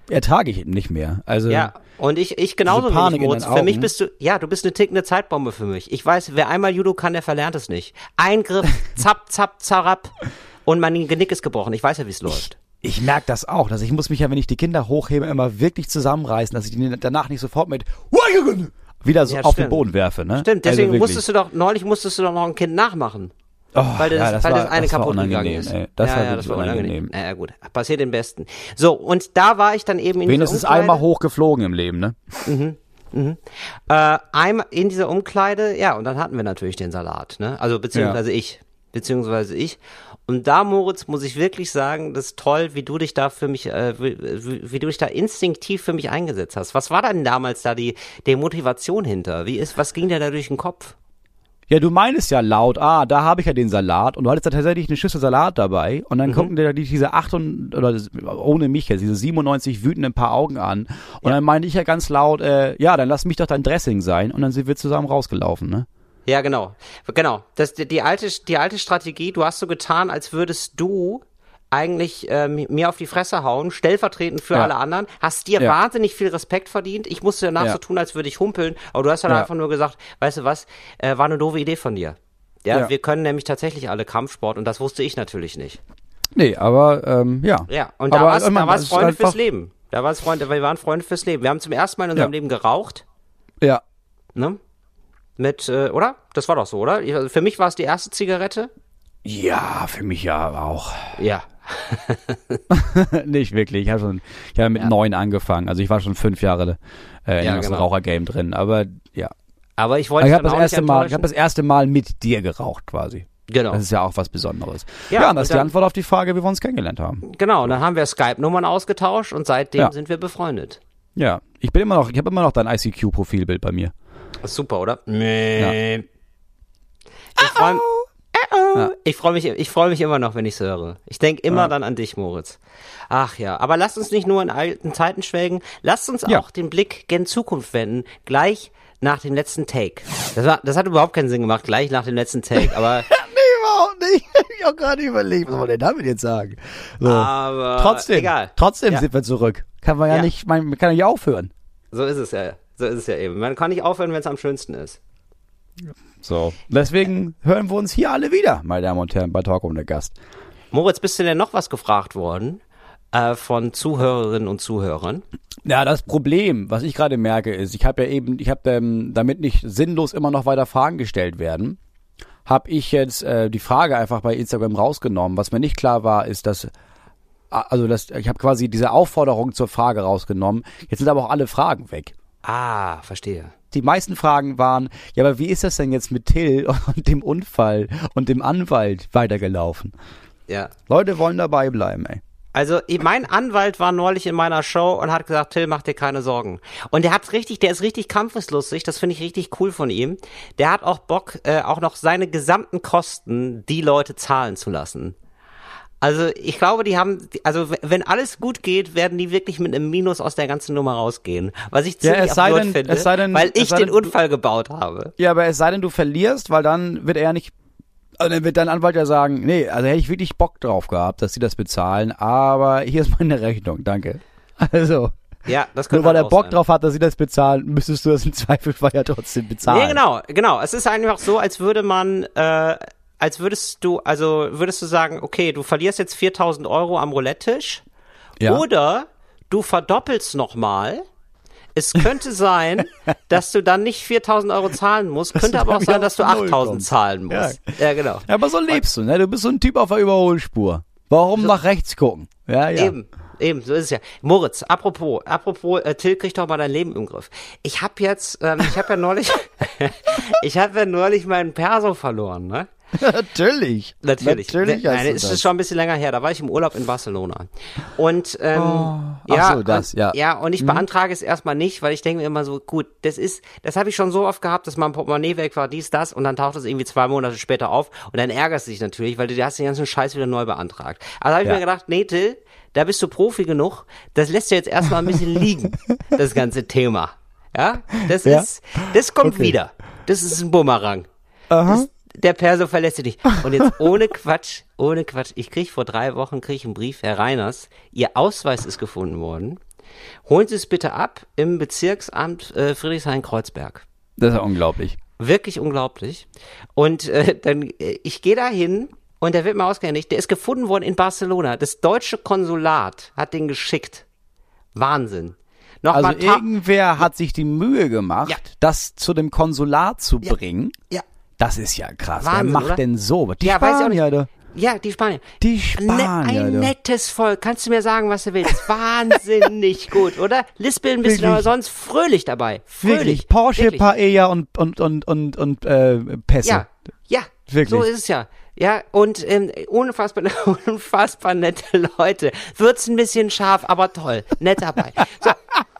ertrage ich nicht mehr. Also, Ja, und ich, ich genauso wenig, Moritz. Für mich bist du, ja, du bist eine tickende Zeitbombe für mich. Ich weiß, wer einmal Judo kann, der verlernt es nicht. Eingriff, zapp, zapp, zarab und mein Genick ist gebrochen. Ich weiß ja, wie es läuft. Ich merke das auch, dass ich muss mich ja, wenn ich die Kinder hochhebe, immer wirklich zusammenreißen, dass ich die danach nicht sofort mit wieder so Ja, auf stimmt. den Boden werfe. Ne? Stimmt, Also deswegen wirklich. musstest du doch, neulich musstest du doch noch ein Kind nachmachen. Oh, Weil das, ja, das weil war, das eine das kaputt gegangen ist. Ey. Das ja, war ja, das war unangenehm. unangenehm. Ja, ja, gut. Passiert den Besten. So, und da war ich dann eben in Wenigstens dieser Umkleide. einmal hochgeflogen im Leben, ne? Äh, einmal in dieser Umkleide, ja, und dann hatten wir natürlich den Salat, ne? Also beziehungsweise ich. Beziehungsweise ich. Und da, Moritz, muss ich wirklich sagen, das ist toll, wie du dich da für mich, äh, wie, wie, wie du dich da instinktiv für mich eingesetzt hast. Was war denn damals da die, die Motivation hinter? Wie ist, was ging dir da durch den Kopf? Ja, du meinst ja laut, ah, da habe ich ja den Salat und du hattest da tatsächlich eine Schüssel Salat dabei und Mhm. dann gucken dir die- diese 8 und, oder ohne mich jetzt, diese 97 wütenden paar Augen an und dann meinte ich ja ganz laut, äh, ja, dann lass mich doch dein Dressing sein und dann sind wir zusammen rausgelaufen, ne? Ja, genau. Genau. Das, die, die alte, die alte Strategie, du hast so getan, als würdest du eigentlich ähm, mir auf die Fresse hauen, stellvertretend für Ja. alle anderen. Hast dir Ja. wahnsinnig viel Respekt verdient. Ich musste danach Ja. so tun, als würde ich humpeln. Aber du hast dann Ja. einfach nur gesagt, weißt du was, äh, war eine doofe Idee von dir. Ja, wir können nämlich tatsächlich alle Kampfsport und das wusste ich natürlich nicht. Nee, aber ähm, ja. Ja, und da war es ist Freunde fürs Leben. Da war es Freunde, wir waren Freunde fürs Leben. Wir haben zum ersten Mal in unserem. Leben geraucht, Ja. ne? Mit, äh, oder? Das war doch so, oder? Ich- also Für mich war es die erste Zigarette. Ja, für mich ja auch. Ja. Nicht wirklich. Ich habe schon, ich habe mit Ja. neun angefangen. Also ich war schon fünf Jahre äh, in Ja, genau. Rauchergame drin. Aber ja. Aber ich wollte Aber ich habe das erste Mal, ich habe das erste Mal mit dir geraucht quasi. Genau. Das ist ja auch was Besonderes. Ja, Ja, das ist die Antwort auf die Frage, wie wir uns kennengelernt haben. Genau, und dann haben wir Skype-Nummern ausgetauscht und seitdem Ja. sind wir befreundet. Ja, ich bin immer noch, ich habe immer noch dein ICQ-Profilbild bei mir. Super, oder? Nee. Ich freue Ja. ich freu mich, ich freu mich immer noch, wenn ich es höre. Ich denke immer Ja. dann an dich, Moritz. Ach ja, aber lasst uns nicht nur in alten Zeiten schwelgen, lasst uns Ja. auch den Blick gen Zukunft wenden, gleich nach dem letzten Take. Das, war, das hat überhaupt keinen Sinn gemacht, gleich nach dem letzten Take, aber, Nee, überhaupt nicht. Ich habe gerade überlegt, was soll der damit jetzt sagen? So. aber trotzdem, egal. trotzdem sind wir zurück. Kann man ja, nicht, man man kann ja nicht aufhören. So ist es ja. So ist es ja eben. Man kann nicht aufhören, wenn es am schönsten ist. So. Deswegen hören wir uns hier alle wieder, meine Damen und Herren, bei Talk ohne Gast. Moritz, bist du denn noch was gefragt worden äh, von Zuhörerinnen und Zuhörern? Ja, das Problem, was ich gerade merke, ist, ich habe ja eben, ich habe ähm, damit nicht sinnlos immer noch weiter Fragen gestellt werden, habe ich jetzt äh, die Frage einfach bei Instagram rausgenommen. Was mir nicht klar war, ist, dass also das, ich habe quasi diese Aufforderung zur Frage rausgenommen. Jetzt sind aber auch alle Fragen weg. Ah, verstehe. Die meisten Fragen waren, ja, aber wie ist das denn jetzt mit Till und dem Unfall und dem Anwalt weitergelaufen? Ja. Leute wollen dabei bleiben, ey. Also mein Anwalt war neulich in meiner Show und hat gesagt, Till, mach dir keine Sorgen. Und der hat richtig, der ist richtig kampfeslustig, das finde ich richtig cool von ihm. Der hat auch Bock, äh, auch noch seine gesamten Kosten die Leute zahlen zu lassen. Also ich glaube, die haben, also wenn alles gut geht, werden die wirklich mit einem Minus aus der ganzen Nummer rausgehen. Was ich Ja, ziemlich es sei absurd denn- finde, es denn- weil es ich den denn, Unfall gebaut habe. Ja, aber es sei denn, du verlierst, weil dann wird er ja nicht. Also dann wird dein Anwalt ja sagen, nee, also hätte ich wirklich Bock drauf gehabt, dass sie das bezahlen, aber hier ist meine Rechnung, danke. Also, Ja, das könnte nur weil er Bock sein. drauf hat, dass sie das bezahlen, müsstest du das im Zweifelsfall ja trotzdem bezahlen. Nee, genau, genau. Es ist einfach so, als würde man, äh, als würdest du, also würdest du sagen, okay, du verlierst jetzt 4000 Euro am Roulette-Tisch Ja. oder du verdoppelst nochmal. Es könnte sein, dass du dann nicht 4000 Euro zahlen musst, könnte du aber auch sein, dass du auf Null 8000 kommst. zahlen musst. Ja, genau. Ja, aber so lebst du, ne? Du bist so ein Typ auf der Überholspur. Warum nach rechts gucken? Ja, ja. Eben, eben, so ist es ja. Moritz, apropos, apropos, äh, Till, krieg doch mal dein Leben im Griff. Ich habe jetzt, ähm, ich habe ja neulich, ich habe ja neulich meinen Perso verloren, ne? Natürlich. Natürlich. Natürlich Nein, du es das. ist schon ein bisschen länger her. Da war ich im Urlaub in Barcelona. Und ähm, ach ja, so, das, und, ja. Mhm. ja, und ich beantrage es erstmal nicht, weil ich denke mir immer so, gut, das ist, das habe ich schon so oft gehabt, dass mein Portemonnaie weg war, dies, das, und dann taucht es irgendwie zwei Monate später auf und dann ärgerst du dich natürlich, weil du hast den ganzen Scheiß wieder neu beantragt. Also habe ich Ja. mir gedacht, nee, Till, da bist du Profi genug, das lässt du jetzt erstmal ein bisschen liegen, das ganze Thema. Ja, das Ja. ist, das kommt Okay. wieder. Das ist ein Bumerang. Aha. Das, der Perso verlässt dich. Und jetzt ohne Quatsch, ohne Quatsch. Ich krieg vor drei Wochen krieg ich einen Brief, Herr Reiners, Ihr Ausweis ist gefunden worden. Holen Sie es bitte ab im Bezirksamt äh, Friedrichshain-Kreuzberg. Das ist ja unglaublich. Wirklich unglaublich. Und äh, dann, äh, ich gehe da hin und der wird mir ausgehändigt. Der ist gefunden worden in Barcelona. Das deutsche Konsulat hat den geschickt. Wahnsinn. Noch Also irgendwer hat sich die Mühe gemacht, Ja. das zu dem Konsulat zu bringen. ja, Das ist ja krass. Wahnsinn, Wer macht oder? denn so? Die Ja, weiß ich auch Spanier, nicht. ja, die Spanier. Die Ne, Spanier, ein du. nettes Volk. Kannst du mir sagen, was du willst? Wahnsinnig gut, oder? Lispeln bist du Wirklich. aber sonst fröhlich dabei. Fröhlich. Wirklich. Porsche, Wirklich. Paella und, und, und, und, und äh, Pässe. Ja, ja. Wirklich. So ist es ja. Ja, und ähm, unfassbar, unfassbar nette Leute. Wird's ein bisschen scharf, aber toll. Nett dabei. So.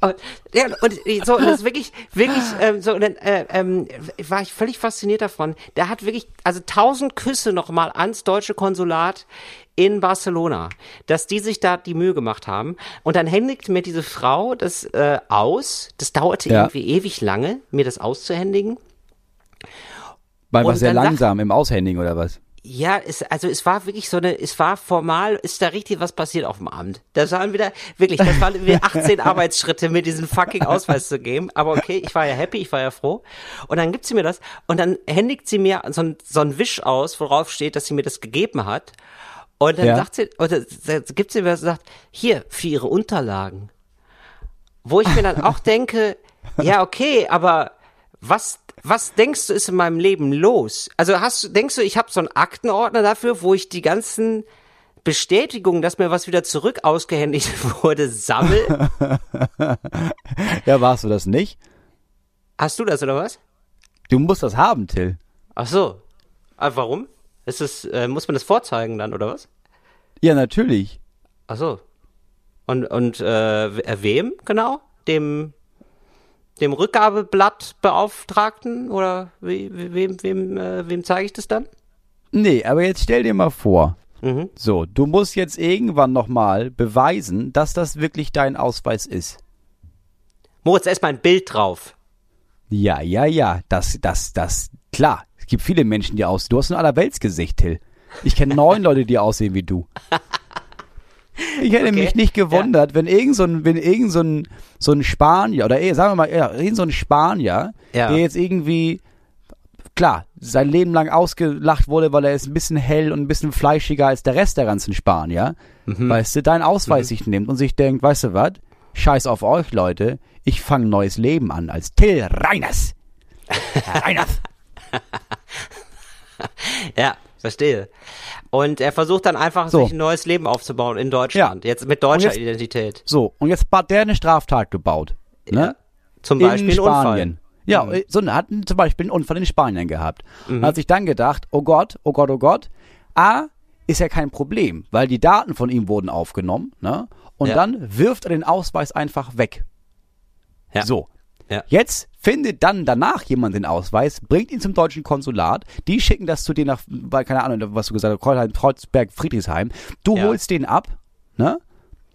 Und, ja, und so, das ist wirklich, wirklich, ähm, so, dann, äh, ähm, war ich völlig fasziniert davon. Der hat wirklich, also tausend Küsse nochmal ans deutsche Konsulat in Barcelona, dass die sich da die Mühe gemacht haben. Und dann händigte mir diese Frau das äh, aus. Das dauerte Ja. irgendwie ewig lange, mir das auszuhändigen. Weil was sehr langsam im Aushändigen oder was? Ja, es, also es war wirklich so eine, es war formal, ist da richtig was passiert auf dem Abend. Das waren wieder, wirklich, das waren wieder 18 Arbeitsschritte, mir diesen fucking Ausweis zu geben. Aber okay, ich war ja happy, ich war ja froh. Und dann gibt sie mir das und dann händigt sie mir so ein, so ein Wisch aus, worauf steht, dass sie mir das gegeben hat. Und dann Ja. sagt sie, oder gibt sie mir das und sagt, hier, für ihre Unterlagen. Wo ich mir dann auch denke, ja, okay, aber was, was denkst du ist in meinem Leben los? Also hast du, denkst du, ich habe so einen Aktenordner dafür, wo ich die ganzen Bestätigungen, dass mir was wieder zurück ausgehändigt wurde, sammel? Ja, warst du das nicht? Hast du das oder was? Du musst das haben, Till. Ach so. Ah, warum? Ist es, äh, muss man das vorzeigen dann oder was? Ja, natürlich. Ach so. Und, und äh, äh, wem genau? Dem, dem Rückgabeblattbeauftragten oder we, we, wem, wem, äh, wem zeige ich das dann? Nee, aber jetzt stell dir mal vor. Mhm. So, du musst jetzt irgendwann nochmal beweisen, dass das wirklich dein Ausweis ist. Moritz, da ist mein Bild drauf. Ja, ja, ja, das, das, das, klar. Es gibt viele Menschen, die aussehen. Du hast ein Allerweltsgesicht, Till. Ich kenne neun Leute, die aussehen wie du. Ich hätte Okay, mich nicht gewundert, wenn irgend so ein, wenn irgend so ein, so ein Spanier, oder eh, sagen wir mal, ja, irgend so ein Spanier, Ja. der jetzt irgendwie, klar, sein Leben lang ausgelacht wurde, weil er ist ein bisschen hell und ein bisschen fleischiger als der Rest der ganzen Spanier, weißt du, deinen Ausweis sich nimmt und sich denkt, weißt du was, scheiß auf euch, Leute, ich fange ein neues Leben an als Till Reiners. Reiners. Ja, verstehe. Und er versucht dann einfach, So. sich ein neues Leben aufzubauen in Deutschland. Jetzt mit deutscher jetzt- Identität. So, und jetzt hat der eine Straftat gebaut. Ne? Zum Beispiel in. Spanien. Ja, so eine- hat zum Beispiel einen Unfall in Spanien gehabt. Und hat sich dann gedacht, oh Gott, oh Gott, oh Gott, A, ist ja kein Problem, weil die Daten von ihm wurden aufgenommen, ne? Und Ja. dann wirft er den Ausweis einfach weg. Ja. So. Ja. Jetzt findet dann danach jemand den Ausweis, bringt ihn zum deutschen Konsulat, die schicken das zu dir nach, weil, keine Ahnung, was du gesagt hast, Kreuzheim, Kreuzberg, Friedrichshain. Du Ja. holst den ab, ne?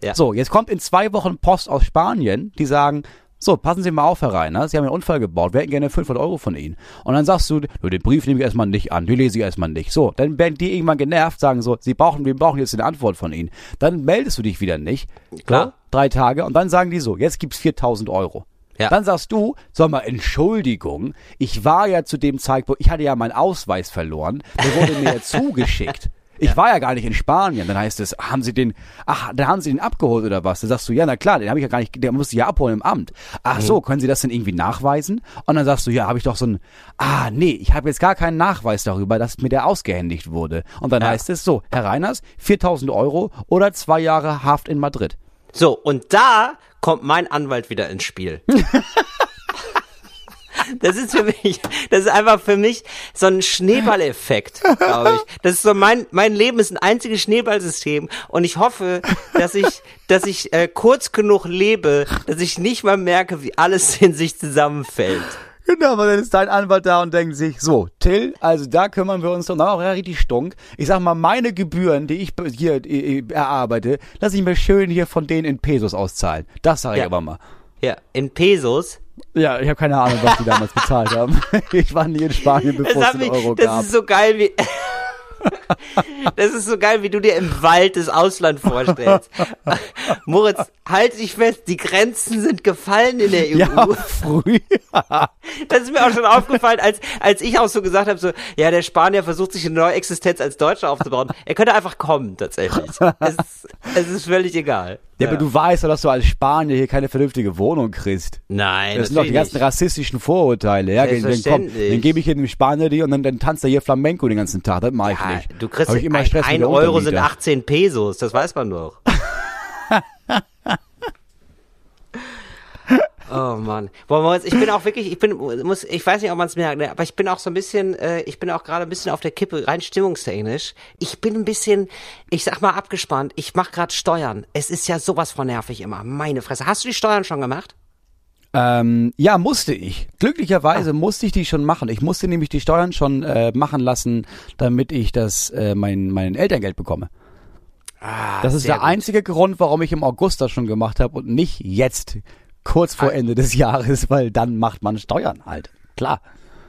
Ja. So, jetzt kommt in zwei Wochen Post aus Spanien, die sagen, so, passen Sie mal auf, Herr Reiner, Sie haben einen Unfall gebaut, wir hätten gerne 500 Euro von Ihnen. Und dann sagst du, "Nö, den Brief nehme ich erstmal nicht an, den lese ich erstmal nicht. So, dann werden die irgendwann genervt, sagen so, Sie brauchen, wir brauchen jetzt eine Antwort von Ihnen. Dann meldest du dich wieder nicht. Klar. So, drei Tage und dann sagen die so, jetzt gibt's 4000 Euro. Ja. Dann sagst du, sag mal, Entschuldigung, ich war ja zu dem Zeitpunkt, ich hatte ja meinen Ausweis verloren, der wurde mir ja zugeschickt. Ich war ja gar nicht in Spanien. Dann heißt es, haben Sie den, ach, dann haben Sie den abgeholt oder was? Dann sagst du, ja, na klar, den habe ich ja gar nicht, der musste ich ja abholen im Amt. Ach so, können Sie das denn irgendwie nachweisen? Und dann sagst du, ja, habe ich doch so ein, ah, nee, ich habe jetzt gar keinen Nachweis darüber, dass mir der ausgehändigt wurde. Und dann Ja. heißt es so, Herr Reiners, 4000 Euro oder zwei Jahre Haft in Madrid. So, und da kommt mein Anwalt wieder ins Spiel. Das ist für mich, das ist einfach für mich so ein Schneeballeffekt, glaube ich. Das ist so mein, mein Leben ist ein einziges Schneeballsystem und ich hoffe, dass ich, dass ich äh, kurz genug lebe, dass ich nicht mal merke, wie alles in sich zusammenfällt. Genau, aber dann ist dein Anwalt da und denkt sich, so, Till, also da kümmern wir uns doch auch ja, richtig stunk. Ich sag mal, meine Gebühren, die ich hier äh, äh, erarbeite, lass ich mir schön hier von denen in Pesos auszahlen. Das sage ich Ja. aber mal. Ja, in Pesos. Ja, ich habe keine Ahnung, was die damals bezahlt haben. Ich war nie in Spanien, bevor Das, es den Euro das gab. ist so geil wie. Das ist so geil, wie du dir im Wald das Ausland vorstellst. Moritz, halt dich fest, die Grenzen sind gefallen in der EU. ja, früher. Das ist mir auch schon aufgefallen, als, als ich auch so gesagt habe, so, ja, der Spanier versucht sich eine neue Existenz als Deutscher aufzubauen. Er könnte einfach kommen, tatsächlich. Es, es ist völlig egal. Ja, aber du weißt doch, dass du als Spanier hier keine vernünftige Wohnung kriegst. Nein, Das sind doch die ganzen rassistischen Vorurteile. Ja, dann, dann, komm, dann gebe ich hier dem Spanier die und dann, dann tanzt er hier Flamenco den ganzen Tag. Das mache ich Ja, nicht. du kriegst Hab ich immer ein, Stress ein der Euro sind Untermieter. 18 Pesos, das weiß man doch. Oh Mann. Ich bin auch wirklich, ich bin, muss, ich weiß nicht, ob man es merkt, ne, aber ich bin auch so ein bisschen, äh, ich bin auch gerade ein bisschen auf der Kippe, rein stimmungstechnisch. Ich bin ein bisschen, ich sag mal abgespannt. Ich mache gerade Steuern. Es ist ja sowas von nervig immer. Meine Fresse. Hast du die Steuern schon gemacht? Ähm, ja, musste ich. Glücklicherweise musste ich die schon machen. Ich musste nämlich die Steuern schon äh, machen lassen, damit ich das äh, mein mein Elterngeld bekomme. Ah, Das ist der gut. einzige Grund, warum ich im August das schon gemacht habe und nicht jetzt, kurz vor. Ende des Jahres, weil dann macht man Steuern halt. Klar.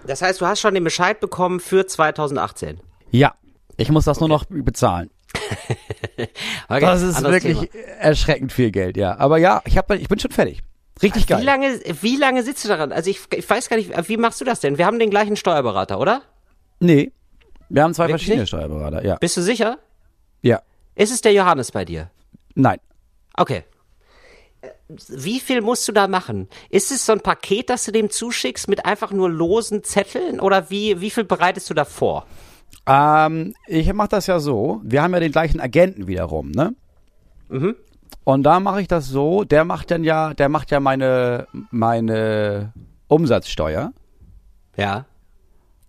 Das heißt, du hast schon den Bescheid bekommen für 2018. Ja. Ich muss das nur noch bezahlen. Okay, Das ist wirklich Thema. erschreckend viel Geld, ja. Aber ja, ich, hab, ich bin schon fertig. Richtig Wie geil. lange, wie lange sitzt du daran? Also ich, ich weiß gar nicht, wie machst du das denn? Wir haben den gleichen Steuerberater, oder? Nee. Wir haben zwei Wirklich verschiedene nicht? Steuerberater, ja. Bist du sicher? Ja. Ist es der Johannes bei dir? Nein. Okay. Wie viel musst du da machen? Ist es so ein Paket, das du dem zuschickst mit einfach nur losen Zetteln oder wie, wie viel bereitest du da vor? Ähm, ich mache das ja so. Wir haben ja den gleichen Agenten wiederum, ne? Mhm. Und da mache ich das so. Der macht dann ja, der macht ja meine meine Umsatzsteuer. Ja.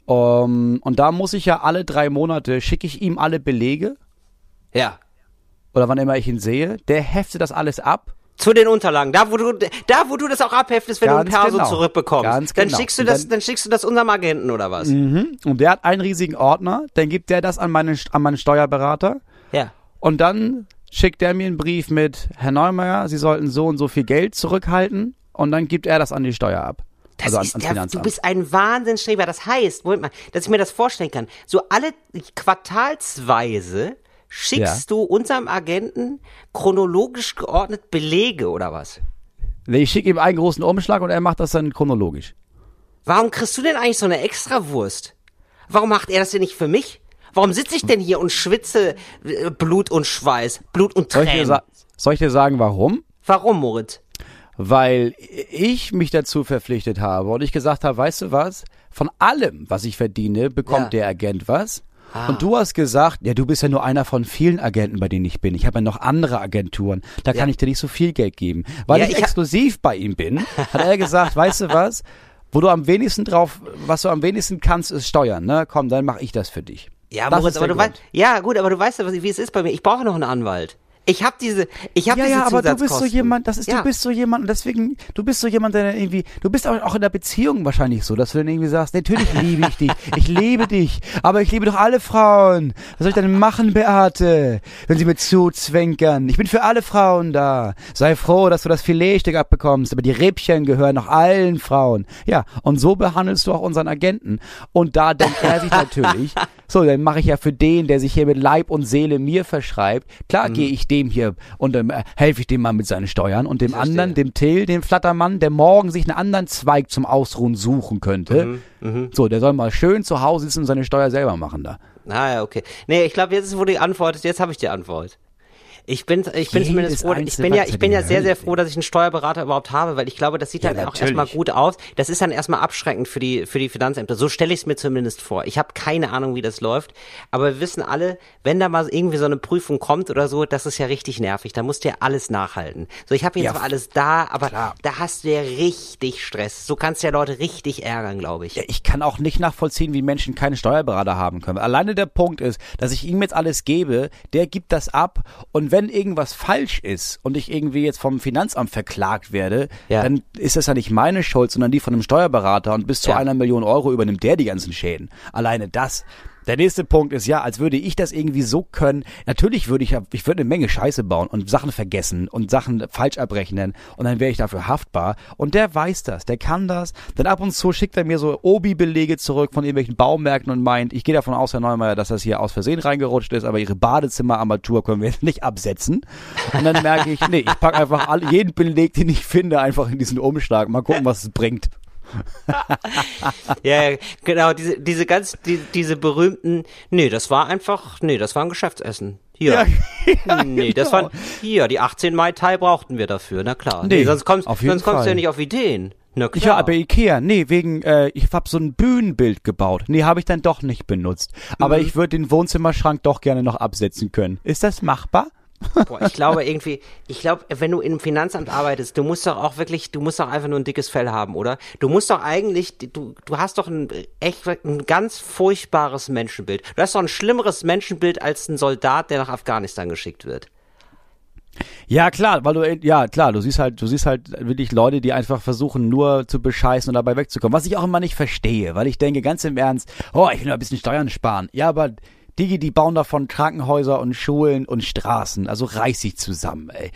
Um, und da muss ich ja alle drei Monate schicke ich ihm alle Belege Ja. oder wann immer ich ihn sehe. Der heftet das alles ab. Zu den Unterlagen, da wo du, da wo du das auch abheftest, wenn Ganz du ein Perso genau. zurückbekommst. Ganz dann genau. schickst du das, dann- dann, schickst du das unserem Agenten oder was? Mhm. Und der hat einen riesigen Ordner. Dann gibt der das an meinen an meinen Steuerberater. Ja. Und dann schickt der mir einen Brief mit, Herr Neumeier, Sie sollten so und so viel Geld zurückhalten. Und dann gibt er das an die Steuer ab. Das also an, ist der, du bist ein Wahnsinnsstreber. Das heißt, Moment mal, dass ich mir das vorstellen kann. So alle quartalsweise schickst du unserem Agenten chronologisch geordnet Belege oder was? Nee, ich schicke ihm einen großen Umschlag und er macht das dann chronologisch. Warum kriegst du denn eigentlich so eine Extrawurst? Warum macht er das denn nicht für mich? Warum sitze ich denn hier und schwitze äh, Blut und Schweiß, Blut und Soll ich, Tränen? soll ich dir sagen, warum? Warum, Moritz? Weil ich mich dazu verpflichtet habe und ich gesagt habe, weißt du was? Von allem, was ich verdiene, bekommt Ja. Der Agent was. Und du hast gesagt, ja, du bist ja nur einer von vielen Agenten, bei denen ich bin. Ich habe ja noch andere Agenturen. Da kann ich dir nicht so viel Geld geben. Weil Ja, ich, ich exklusiv bei ihm bin, hat er gesagt, weißt du was? Wo du am wenigsten drauf, was du am wenigsten kannst, ist steuern, ne? Komm, dann mache ich das für dich. Ja, Das Moritz, aber du weißt, ja gut, aber du weißt ja, wie es ist bei mir. Ich brauche noch einen Anwalt. Ich habe diese, ich habe Ja, diese ja, aber du bist so jemand, das ist, ja. du bist so jemand und deswegen, du bist so jemand, der irgendwie, du bist auch auch in der Beziehung wahrscheinlich so, dass du dann irgendwie sagst, natürlich liebe ich dich, ich liebe dich, aber ich liebe doch alle Frauen. Was soll ich denn machen, Beate, wenn sie mir zuzwinkern? Ich bin für alle Frauen da. Sei froh, dass du das Filetstück abbekommst, aber die Rippchen gehören noch allen Frauen. Ja, und so behandelst du auch unseren Agenten. Und da denkt er sich natürlich, so, dann mache ich ja für den, der sich hier mit Leib und Seele mir verschreibt, Mhm. klar gehe ich dem hier und dann äh, helfe ich dem mal mit seinen Steuern und dem anderen, dem Till, dem Flattermann, der morgen sich einen anderen Zweig zum Ausruhen suchen könnte. Mhm, So, der soll mal schön zu Hause sitzen und seine Steuer selber machen da. Ah ja, okay. Nee, ich glaube, jetzt ist, wo die Antwort ist, jetzt habe ich die Antwort. Ich bin, ich bin zumindest froh, ich bin ja, ich bin ja sehr, sehr froh, dass ich einen Steuerberater überhaupt habe, weil ich glaube, das sieht Ja, dann auch natürlich. erstmal gut aus. Das ist dann erstmal abschreckend für die, für die Finanzämter. So stelle ich es mir zumindest vor. Ich habe keine Ahnung, wie das läuft, aber wir wissen alle, wenn da mal irgendwie so eine Prüfung kommt oder so, das ist ja richtig nervig. Da musst du ja alles nachhalten. So, ich habe jetzt Ja, zwar alles da, aber klar. da hast du ja richtig Stress. So kannst du ja Leute richtig ärgern, glaube ich. Ja, ich kann auch nicht nachvollziehen, wie Menschen keinen Steuerberater haben können. Alleine der Punkt ist, dass ich ihm jetzt alles gebe, der gibt das ab und wenn irgendwas falsch ist und ich irgendwie jetzt vom Finanzamt verklagt werde, Ja. dann ist das ja nicht meine Schuld, sondern die von einem Steuerberater und bis zu Ja. einer Million Euro übernimmt der die ganzen Schäden. Alleine das. Der nächste Punkt ist ja, als würde ich das irgendwie so können. Natürlich würde ich, ich würde eine Menge Scheiße bauen und Sachen vergessen und Sachen falsch abrechnen und dann wäre ich dafür haftbar. Und der weiß das, der kann das. Dann ab und zu schickt er mir so Obi-Belege zurück von irgendwelchen Baumärkten und meint, ich gehe davon aus, Herr Neumeier, dass das hier aus Versehen reingerutscht ist, aber Ihre Badezimmerarmatur können wir jetzt nicht absetzen. Und dann merke ich, nee, ich packe einfach all, jeden Beleg, den ich finde, einfach in diesen Umschlag. Mal gucken, was es bringt. Ja, ja, genau, diese, diese ganz, die, diese berühmten, nee, das war einfach, nee, das war ein Geschäftsessen. Hier. nee, das genau. waren, hier, die 18 Mai Thai brauchten wir dafür, na klar. Nee, sonst kommst, sonst kommst du ja Fall. nicht auf Ideen. Na klar. Ja, aber Ikea, nee, wegen, äh, ich hab so ein Bühnenbild gebaut. Nee, habe ich dann doch nicht benutzt. Aber Mhm. ich würde den Wohnzimmerschrank doch gerne noch absetzen können. Ist das machbar? Boah, ich glaube irgendwie, ich glaube, wenn du im Finanzamt arbeitest, du musst doch auch wirklich, du musst doch einfach nur ein dickes Fell haben, oder? Du musst doch eigentlich, du, du hast doch ein echt ein ganz furchtbares Menschenbild. Du hast doch ein schlimmeres Menschenbild als ein Soldat, der nach Afghanistan geschickt wird. Ja, klar, weil du, ja, klar, du siehst halt, du siehst halt wirklich Leute, die einfach versuchen, nur zu bescheißen und dabei wegzukommen. Was ich auch immer nicht verstehe, weil ich denke, ganz im Ernst, oh, ich will nur ein bisschen Steuern sparen. Ja, aber die, die bauen davon Krankenhäuser und Schulen und Straßen. Also reiß dich zusammen, ey.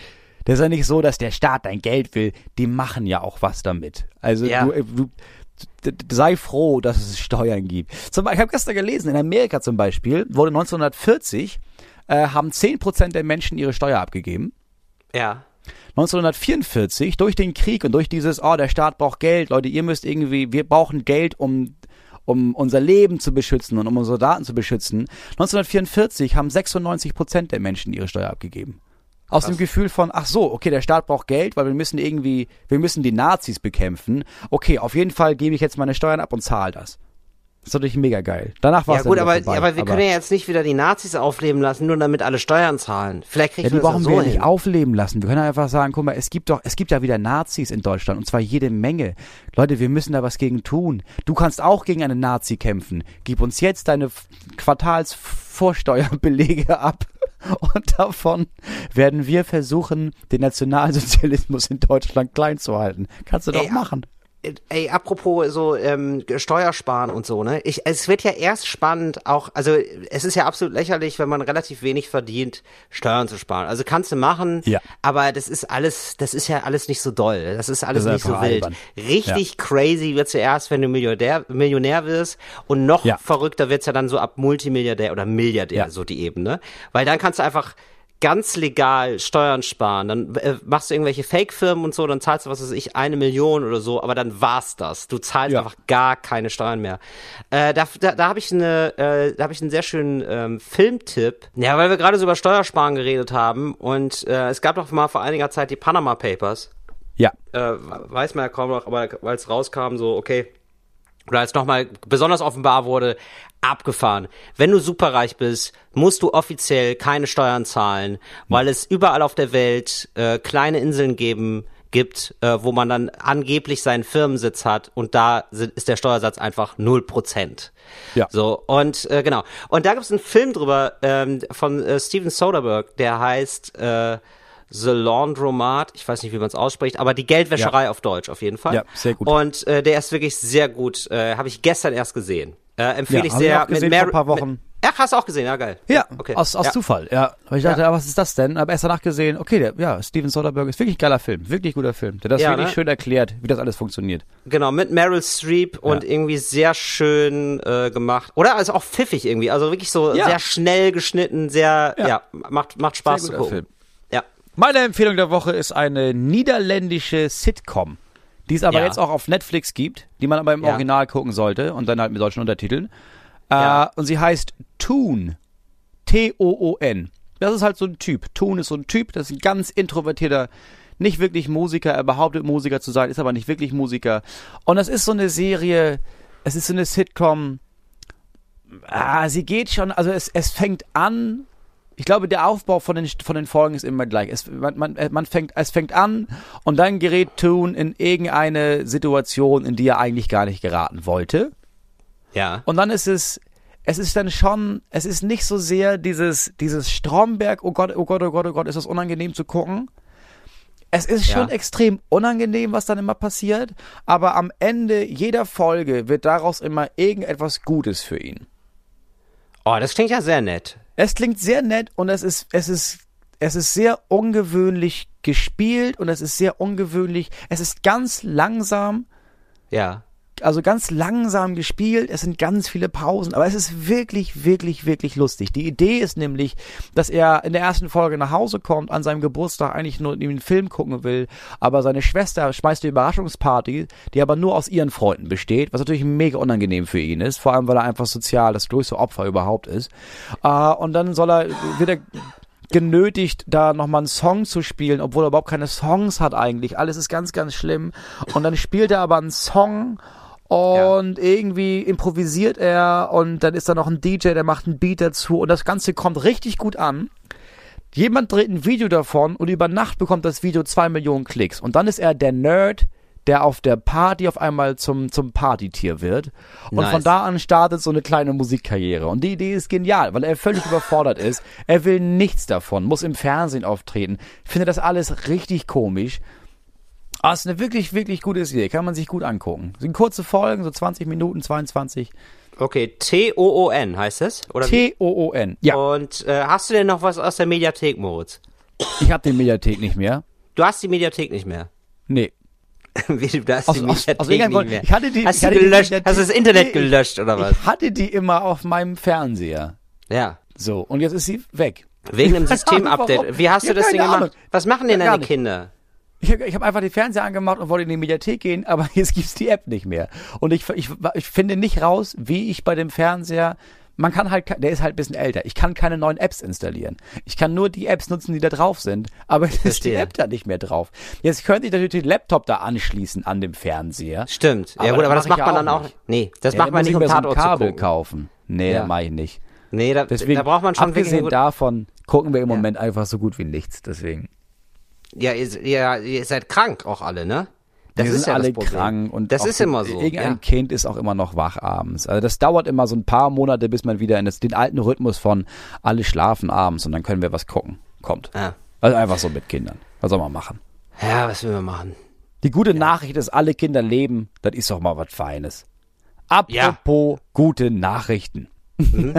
Das ist ja nicht so, dass der Staat dein Geld will. Die machen ja auch was damit. Also Ja. du, äh, du sei froh, dass es Steuern gibt. Zum, ich habe gestern gelesen, in Amerika zum Beispiel wurde 1940 äh, haben 10% der Menschen ihre Steuer abgegeben. Ja. 1944 durch den Krieg und durch dieses, oh, der Staat braucht Geld, Leute, ihr müsst irgendwie, wir brauchen Geld, um um unser Leben zu beschützen und um unsere Daten zu beschützen. 1944 haben 96 Prozent der Menschen ihre Steuer abgegeben. Aus dem Gefühl von, ach so, okay, der Staat braucht Geld, weil wir müssen irgendwie, wir müssen die Nazis bekämpfen. Okay, auf jeden Fall gebe ich jetzt meine Steuern ab und zahle das. Das ist natürlich mega geil. Danach war Ja es gut, dann aber, vorbei. aber wir können ja jetzt nicht wieder die Nazis aufleben lassen, nur damit alle Steuern zahlen. Vielleicht kriegen Ja, die wir das brauchen ja wir so ja nicht hin. aufleben lassen. Wir können einfach sagen, guck mal, es gibt doch, es gibt ja wieder Nazis in Deutschland und zwar jede Menge. Leute, wir müssen da was gegen tun. Du kannst auch gegen einen Nazi kämpfen. Gib uns jetzt deine Quartalsvorsteuerbelege ab. Und davon werden wir versuchen, den Nationalsozialismus in Deutschland klein zu halten. Kannst du doch Ey, machen. Ey, apropos so ähm, Steuersparen und so, ne? Ich, es wird ja erst spannend, auch, also es ist ja absolut lächerlich, wenn man relativ wenig verdient, Steuern zu sparen. Also kannst du machen, Ja. aber das ist alles, das ist ja alles nicht so doll. Das ist alles Das ist nicht so einfach wild. albern. Richtig crazy wird's ja erst, wenn du Millionär, Millionär wirst und noch Ja. verrückter wird's ja dann so ab Multimilliardär oder Milliardär, Ja. so die Ebene. Weil dann kannst du einfach ganz legal Steuern sparen. Dann äh, machst du irgendwelche Fake-Firmen und so, dann zahlst du, was weiß ich, eine Million oder so, aber dann war's das. Du zahlst Ja. einfach gar keine Steuern mehr. Äh, da da, da habe ich eine, äh, da habe ich einen sehr schönen ähm, Filmtipp. Ja, weil wir gerade so über Steuersparen geredet haben und äh, es gab doch mal vor einiger Zeit die Panama Papers Ja. äh, weiß man ja kaum noch, aber weil es rauskam, so, okay, oder als nochmal besonders offenbar wurde, abgefahren. Wenn du superreich bist, musst du offiziell keine Steuern zahlen, weil es überall auf der Welt äh, kleine Inseln geben gibt, äh, wo man dann angeblich seinen Firmensitz hat und da sind, ist der Steuersatz einfach 0%. Ja. So, und äh, genau. Und da gibt es einen Film drüber ähm, von äh, Steven Soderbergh, der heißt äh, The Laundromat, ich weiß nicht, wie man es ausspricht, aber die Geldwäscherei auf Deutsch auf jeden Fall. Ja, sehr gut. Und äh, der ist wirklich sehr gut. Äh, Habe ich gestern erst gesehen. Äh, empfehle Ja, ich hab ich sehr. auch gesehen vor ein paar Wochen. Mit, ach, hast du auch gesehen, ja geil. Ja, okay. aus, aus ja. Zufall, ja. Weil ich dachte, Ja. ja. was ist das denn? Aber erst danach gesehen, okay, der, ja, Steven Soderbergh ist wirklich ein geiler Film, wirklich guter Film. Der hat das Ja, wirklich ne? schön erklärt, wie das alles funktioniert. Genau, mit Meryl Streep und Ja. irgendwie sehr schön äh, gemacht. Oder also auch pfiffig irgendwie. Also wirklich so Ja. sehr schnell geschnitten, sehr, ja, Ja. macht, macht Spaß Sehr zu guter gucken. Film. Meine Empfehlung der Woche ist eine niederländische Sitcom, die es aber Ja. jetzt auch auf Netflix gibt, die man aber im Ja. Original gucken sollte und dann halt mit deutschen Untertiteln. Ja. Äh, und sie heißt Toon. T-O-O-N. Das ist halt so ein Typ. Toon ist so ein Typ, das ist ein ganz introvertierter, nicht wirklich Musiker. Er behauptet Musiker zu sein, ist aber nicht wirklich Musiker. Und das ist so eine Serie, es ist so eine Sitcom. Ah, sie geht schon, also es, es fängt an ich glaube, der Aufbau von den, von den Folgen ist immer gleich. Es, man, man, äh, man fängt, es fängt an und dann gerät Toon in irgendeine Situation, in die er eigentlich gar nicht geraten wollte. Ja. Und dann ist es, es ist dann schon, es ist nicht so sehr dieses, dieses Stromberg, oh Gott, oh Gott, oh Gott, oh Gott, ist das unangenehm zu gucken. Es ist schon Ja. extrem unangenehm, was dann immer passiert, aber am Ende jeder Folge wird daraus immer irgendetwas Gutes für ihn. Oh, das klingt ja sehr nett. Es klingt sehr nett und es ist, es ist, es ist sehr ungewöhnlich gespielt und es ist sehr ungewöhnlich. Es ist ganz langsam, Ja. Also ganz langsam gespielt. Es sind ganz viele Pausen, aber es ist wirklich, wirklich, wirklich lustig. Die Idee ist nämlich, dass er in der ersten Folge nach Hause kommt, an seinem Geburtstag eigentlich nur einen Film gucken will, aber seine Schwester schmeißt eine Überraschungsparty, die aber nur aus ihren Freunden besteht, was natürlich mega unangenehm für ihn ist, vor allem weil er einfach sozial das größte Opfer überhaupt ist. Äh, und dann soll er wieder genötigt, da nochmal einen Song zu spielen, obwohl er überhaupt keine Songs hat eigentlich. Alles ist ganz, ganz schlimm. Und dann spielt er aber einen Song und irgendwie improvisiert er und dann ist da noch ein DJ, der macht einen Beat dazu und das Ganze kommt richtig gut an. Jemand dreht ein Video davon und über Nacht bekommt das Video zwei Millionen Klicks. Und dann ist er der Nerd, der auf der Party auf einmal zum, zum Partytier wird. Und Nice. von da an startet so eine kleine Musikkarriere. Und die Idee ist genial, weil er völlig überfordert ist. Er will nichts davon, muss im Fernsehen auftreten. Findet das alles richtig komisch. Es ist eine wirklich, wirklich gute Idee. Kann man sich gut angucken. Sind kurze Folgen, so 20 Minuten, 22. Okay, T-O-O-N heißt es? T-O-O-N. Ja, Und äh, hast du denn noch was aus der Mediathek, Moritz? ich habe den Mediathek nicht mehr. Du hast die Mediathek nicht mehr. Nee. Wie, du hast Aus- die aus- Mediathek aus nie Grund. mehr. Ich hatte die- hast du die gelöscht? Hast du das Internet Nee, gelöscht oder was? Ich hatte die immer auf meinem Fernseher. Ja. So, und jetzt ist sie weg. Wegen dem. Systemupdate. Wie hast du Ja, das denn keine gemacht? Was machen denn Ja, deine nicht. Kinder? Ich habe ich hab einfach den Fernseher angemacht und wollte in die Mediathek gehen, aber jetzt gibt's die App nicht mehr. Und ich, ich, ich finde nicht raus, wie ich bei dem Fernseher, man kann halt, der ist halt ein bisschen älter, ich kann keine neuen Apps installieren. Ich kann nur die Apps nutzen, die da drauf sind, aber es ist die. App da nicht mehr drauf. Jetzt könnte ich natürlich den Laptop da anschließen an dem Fernseher. Stimmt. Aber ja gut, aber das das mach macht man dann auch nicht. Nee, das Ja, macht man nicht, ich um so ein Kabel kaufen. Nee, Ja. das mache ich nicht. Nee, da, Deswegen, da braucht man schon abgesehen davon, gucken wir im. Moment einfach so gut wie nichts, deswegen. Ja, ihr, ja, ihr seid krank auch alle, ne? Das wir ist sind ja alle krank und das ist immer so. Irgendein Ja. Kind ist auch immer noch wach abends. Also das dauert immer so ein paar Monate, bis man wieder in das, den alten Rhythmus von alle schlafen abends und dann können wir was gucken. Kommt. Ja. Also einfach so mit Kindern. Was soll man machen? ja, was will man machen? Die gute Nachricht ist, alle Kinder leben. Das ist doch mal was Feines. Apropos gute Nachrichten. Mhm.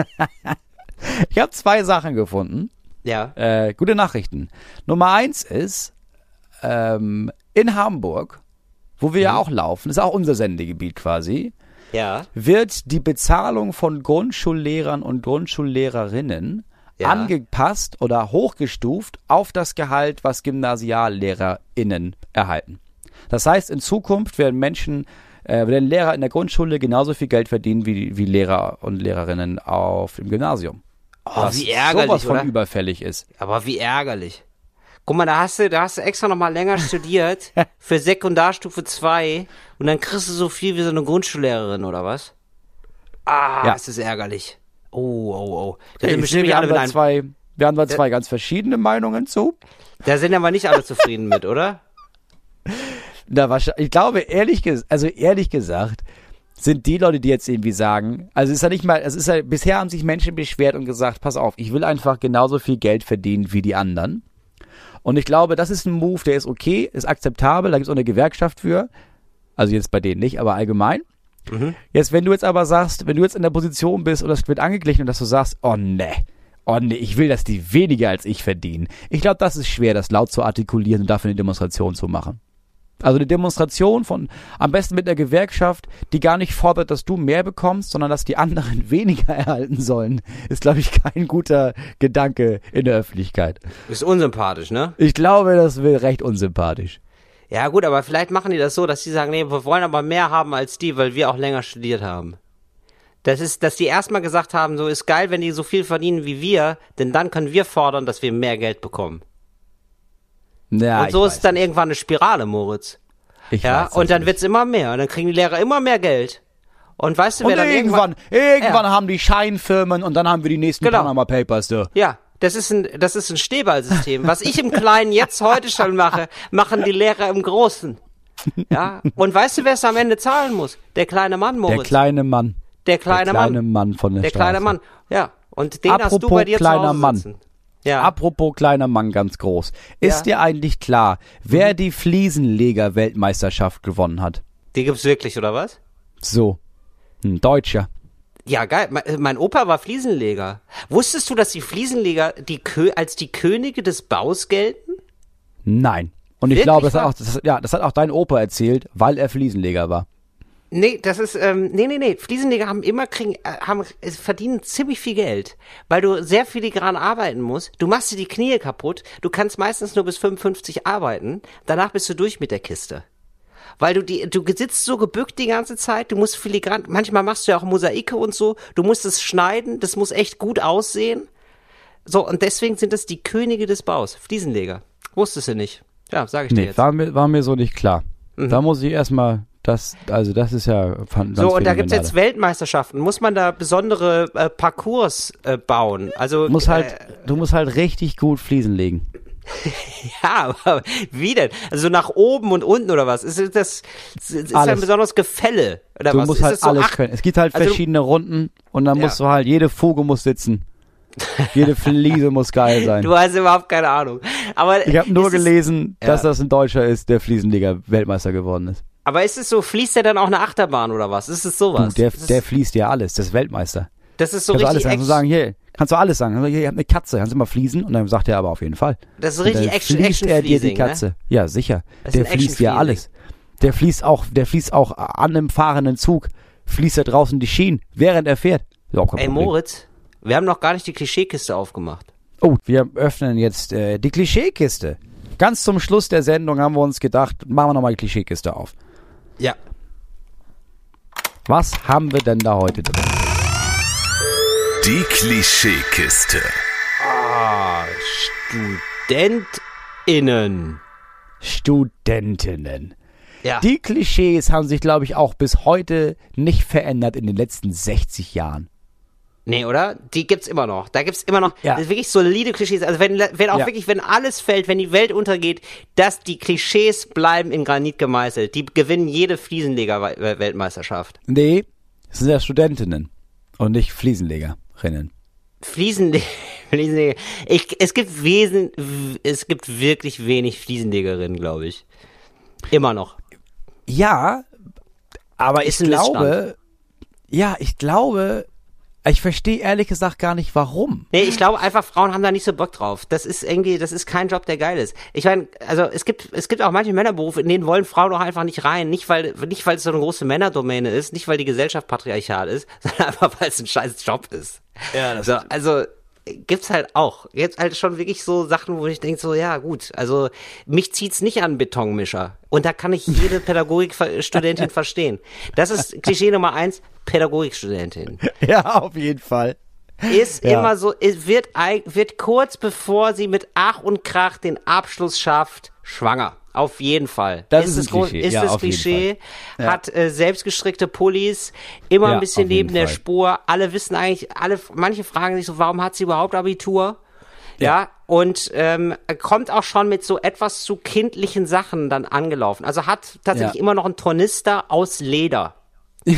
ich habe zwei Sachen gefunden. Ja. Äh, gute Nachrichten. Nummer eins ist, ähm, in Hamburg, wo wir Mhm. ja auch laufen, ist auch unser Sendegebiet quasi, Ja. wird die Bezahlung von Grundschullehrern und Grundschullehrerinnen Ja. angepasst oder hochgestuft auf das Gehalt, was GymnasiallehrerInnen erhalten. Das heißt, in Zukunft werden Menschen, äh, werden Lehrer in der Grundschule genauso viel Geld verdienen wie, wie Lehrer und Lehrerinnen auf dem Gymnasium. Oh, wie ärgerlich, sowas von oder? überfällig ist. Aber wie ärgerlich. Guck mal, da hast du, da hast du extra noch mal länger studiert für Sekundarstufe 2 und dann kriegst du so viel wie so eine Grundschullehrerin oder was? Ah, Ja. ist das ärgerlich. Oh, oh, oh. Da sind bestimmt nicht wir alle haben da zwei, wir haben da zwei ganz verschiedene Meinungen zu. da sind aber nicht alle zufrieden mit, oder? Na, wahrscheinlich, ich glaube, ehrlich also ehrlich gesagt, sind die Leute, die jetzt irgendwie sagen, also ist ja nicht mal, es ist ja, bisher haben sich Menschen beschwert und gesagt, pass auf, ich will einfach genauso viel Geld verdienen wie die anderen. Und ich glaube, das ist ein Move, der ist okay, ist akzeptabel, da gibt es auch eine Gewerkschaft für. Also jetzt bei denen nicht, aber allgemein. Jetzt, wenn du jetzt aber sagst, wenn du jetzt in der Position bist und das wird angeglichen und dass du sagst, oh ne, oh ne, ich will, dass die weniger als ich verdienen. Ich glaube, das ist schwer, das laut zu artikulieren und dafür eine Demonstration zu machen. Also eine Demonstration von, am besten mit einer Gewerkschaft, die gar nicht fordert, dass du mehr bekommst, sondern dass die anderen weniger erhalten sollen, ist, glaube ich, kein guter Gedanke in der Öffentlichkeit. Ist unsympathisch, ne? Ich glaube, das wäre recht unsympathisch. Ja, gut, aber vielleicht machen die das so, dass sie sagen, nee, wir wollen aber mehr haben als die, weil wir auch länger studiert haben. Das ist, dass die erstmal gesagt haben, so ist geil, wenn die so viel verdienen wie wir, denn dann können wir fordern, dass wir mehr Geld bekommen. Ja, und so ist dann irgendwann eine Spirale, Moritz. Ich Ja, und dann nicht. wird's immer mehr. Und dann kriegen die Lehrer immer mehr Geld. Und weißt du, wer Und dann irgendwann, irgendwann haben die Scheinfirmen und dann haben wir die nächsten Genau. Panama Papers. So. Ja, das ist ein, das ist ein Schneeballsystem. Was ich im Kleinen jetzt heute schon mache, machen die Lehrer im Großen. Ja, und weißt du, wer es am Ende zahlen muss? Der kleine Mann, Der Moritz. kleine Mann. Der kleine, der kleine Mann. Mann von der, Der Straße. kleine Mann. Ja, und den hast du Apropos bei dir kleiner zu Hause Mann. sitzen. Ja. Apropos kleiner Mann ganz groß. Ist Ja. dir eigentlich klar, wer die Fliesenleger-Weltmeisterschaft gewonnen hat? Die gibt's wirklich, oder was? So. Ein Deutscher. Ja, geil. Mein, Opa war Fliesenleger. Wusstest du, dass die Fliesenleger die Kö als die Könige des Baus gelten? Nein. Und ich Wirklich glaube, das hat, auch, das, ja, das hat auch dein Opa erzählt, weil er Fliesenleger war. Nee, das ist, ähm, nee, nee, nee. Fliesenleger haben immer kriegen, äh, haben, äh, verdienen ziemlich viel Geld, weil du sehr filigran arbeiten musst. Du machst dir die Knie kaputt. Du kannst meistens nur bis 55 arbeiten. Danach bist du durch mit der Kiste. Weil du die, du sitzt so gebückt die ganze Zeit, du musst filigran, manchmal machst du ja auch Mosaike und so, du musst es schneiden, das muss echt gut aussehen. So, und deswegen sind es die Könige des Baus, Fliesenleger. Wusstest du nicht? Ja, sag ich dir Nee, jetzt. war mir, war mir so nicht klar. Da muss ich erstmal, das, also das ist ja fan- ganz So, und da gibt's jetzt Weltmeisterschaften. Muss man da besondere äh, Parcours äh, bauen? Also Du musst halt, äh, du musst halt richtig gut Fliesen legen. ja, aber wie denn? Also nach oben und unten oder was? Ist das ist, ist ein besonderes Gefälle oder Du was? musst ist halt so alles acht- können. Es gibt halt Also du- verschiedene Runden und dann Ja. musst du halt, jede Fuge muss sitzen. Jede Fliese muss geil sein. Du hast überhaupt keine Ahnung. Aber Ich habe nur es- gelesen, Ja. dass das ein Deutscher ist, der Fliesenleger Weltmeister geworden ist. Aber ist es so, fließt der dann auch eine Achterbahn oder was? Ist es Du, sowas? der, das, ist, der fließt ja alles, das ist Weltmeister. das ist so kannst du alles richtig sagen. Kannst du sagen, hier, kannst du alles sagen. Hier, ihr habt eine Katze, kannst du mal fließen? Und dann sagt er aber auf jeden Fall. Das ist richtig Action, fließt Action er dir die ne? Katze. Ja, sicher. Das Der fließt ja alles. Der fließt auch, der fließt auch an einem fahrenden Zug, fließt er draußen die Schienen, während er fährt. Ey, Problem. Moritz, wir haben noch gar nicht die Klischeekiste aufgemacht. Oh, wir öffnen jetzt äh, die Klischeekiste. Ganz zum Schluss der Sendung haben wir uns gedacht, machen wir nochmal die Klischeekiste auf. Ja. Was haben wir denn da heute drin? Die Klischeekiste. Ah, StudentInnen. Studentinnen. Ja. Die Klischees haben sich, glaube ich, auch bis heute nicht verändert in den letzten 60 Jahren. Nee, oder? Die gibt's immer noch. Da gibt's immer noch Ja. das ist wirklich solide Klischees. Also wenn, wenn auch Ja. wirklich, wenn alles fällt, wenn die Welt untergeht, dass die Klischees bleiben in Granit gemeißelt. Die gewinnen jede Fliesenleger-Weltmeisterschaft. Nee, es sind ja Studentinnen und nicht Fliesenlegerinnen. Fliesenle Fliesenleger. Ich, es gibt wesen, es gibt wirklich wenig Fliesenlegerinnen, glaube ich. Immer noch. Ja, aber Ist ich ein glaube, ja, ich glaube, ich verstehe ehrlich gesagt gar nicht, warum. Nee, ich glaube einfach, Frauen haben da nicht so Bock drauf. Das ist irgendwie, das ist kein Job, der geil ist. Ich meine, also es gibt, es gibt auch manche Männerberufe, in denen wollen Frauen doch einfach nicht rein. Nicht weil, nicht weil es so eine große Männerdomäne ist, nicht weil die Gesellschaft patriarchal ist, sondern einfach weil es ein scheiß Job ist. Ja, das so, also gibt's halt auch. Jetzt halt schon wirklich so Sachen, wo ich denke so, ja gut, also mich zieht's nicht an Betonmischer. Und da kann ich jede Pädagogikstudentin verstehen. Das ist Klischee Nummer eins, Pädagogikstudentin Ja, auf jeden Fall. ist Ja. immer so, wird, wird kurz bevor sie mit Ach und Krach den Abschluss schafft, schwanger. Auf jeden Fall. Das ist ein Grund- Klischee. Ist Ja, das Klischee. Ja. hat äh, selbstgestrickte Pullis, immer Ja, ein bisschen neben der Fall. Spur. Alle wissen eigentlich, alle, manche fragen sich so, warum hat sie überhaupt Abitur? Ja, und ähm, kommt auch schon mit so etwas zu kindlichen Sachen dann angelaufen. Also hat tatsächlich Ja. immer noch einen Tornister aus Leder.